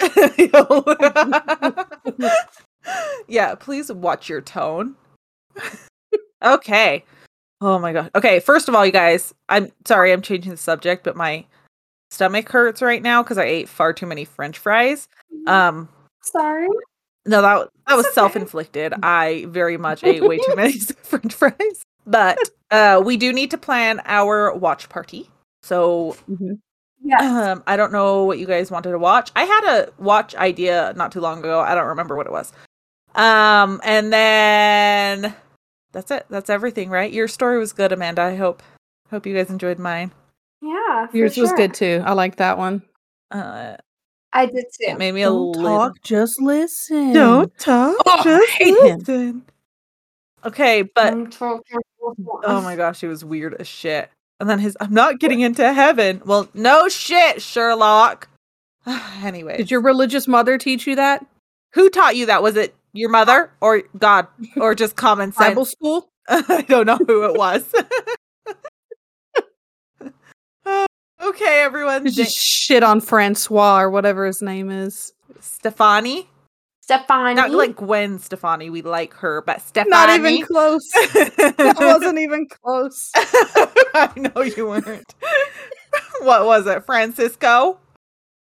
yeah, please watch your tone. okay. Oh my god. Okay, first of all, you guys, I'm sorry I'm changing the subject, but my stomach hurts right now because I ate far too many French fries. Um, sorry. no, that that was okay. self-inflicted. I very much ate way too many French fries. But uh, we do need to plan our watch party. So yeah, um, I don't know what you guys wanted to watch. I had a watch idea not too long ago. I don't remember what it was. Um, and then that's it. That's everything, right? Your story was good, Amanda. I hope hope you guys enjoyed mine. Yeah. for Yours was good too. I like that one. Uh, I did it too. made me a Don't little. talk, just listen. Don't talk. Oh, I just hate him. listen. Okay, but Oh my gosh, he was weird as shit. And then his, I'm not getting into heaven. Well, no shit, Sherlock. anyway, Did your religious mother teach you that? who taught you that? Was it your mother or God or just common sense? Bible school? I don't know who it was. Uh, okay, everyone. Just shit on Francois or whatever his name is. Stephani, Stephani. not like Gwen Stefani. We like her, but Stephani. Not even close. that that wasn't even close. I know you weren't. what was it? Francisco?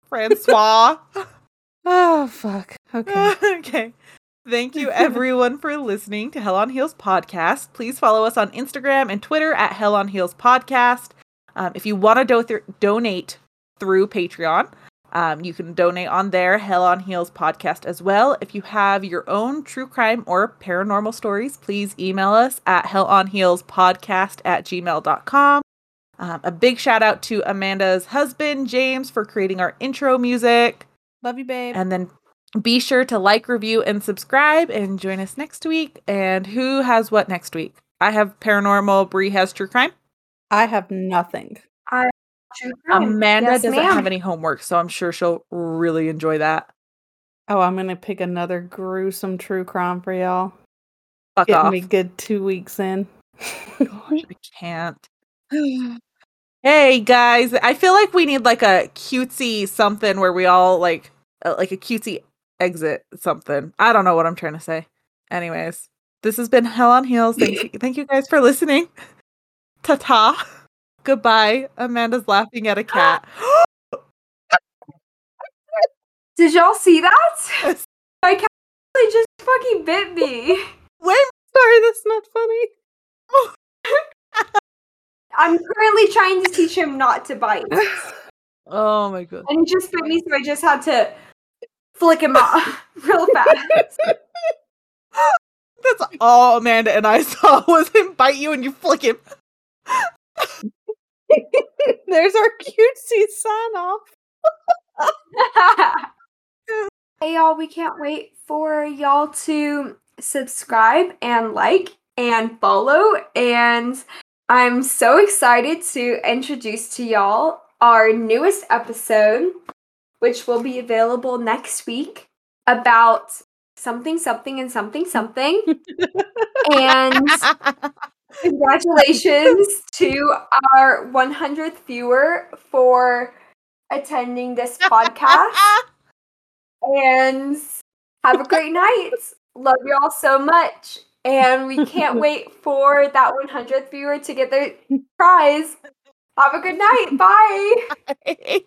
Francois? Oh fuck. Okay. okay. Thank you everyone for listening to Hell on Heels podcast. Please follow us on Instagram and Twitter at Hell on Heels podcast. Um, if you want to do- th- donate through Patreon, um, you can donate on there, Hell on Heels podcast as well. If you have your own true crime or paranormal stories, please email us at hellonheelspodcast at gmail.com. Um, a big shout out to Amanda's husband, James, for creating our intro music. Love you, babe. And then be sure to like, review, and subscribe and join us next week. And who has what next week? I have paranormal, Bree has true crime. I have nothing. True crime. Amanda Yes, doesn't ma'am. have any homework, so I'm sure she'll really enjoy that. Oh, I'm gonna pick another gruesome true crime for y'all. Fuck Getting off. me good two weeks in. I can't. hey guys, I feel like we need like a cutesy something where we all like uh, like a cutesy exit something. I don't know what I'm trying to say. Anyways, this has been Hell on Heels. Thank you, thank you guys for listening. Ta ta. Goodbye. Amanda's laughing at a cat. Did y'all see that? My cat really just fucking bit me. Wait, Sorry, that's not funny. I'm currently trying to teach him not to bite. Oh my god. And he just bit me, so I just had to flick him off real fast. That's all Amanda and I saw was him bite you and you flick him. There's our cutesy sign off. hey y'all, we can't wait for y'all to subscribe and like and follow. And I'm so excited to introduce to y'all our newest episode. which will be available next week about something, something, and something, something. and congratulations to our 100th viewer for attending this podcast. and have a great night. Love you all so much. And we can't wait for that 100th viewer to get their prize. Have a good night. Bye. Bye.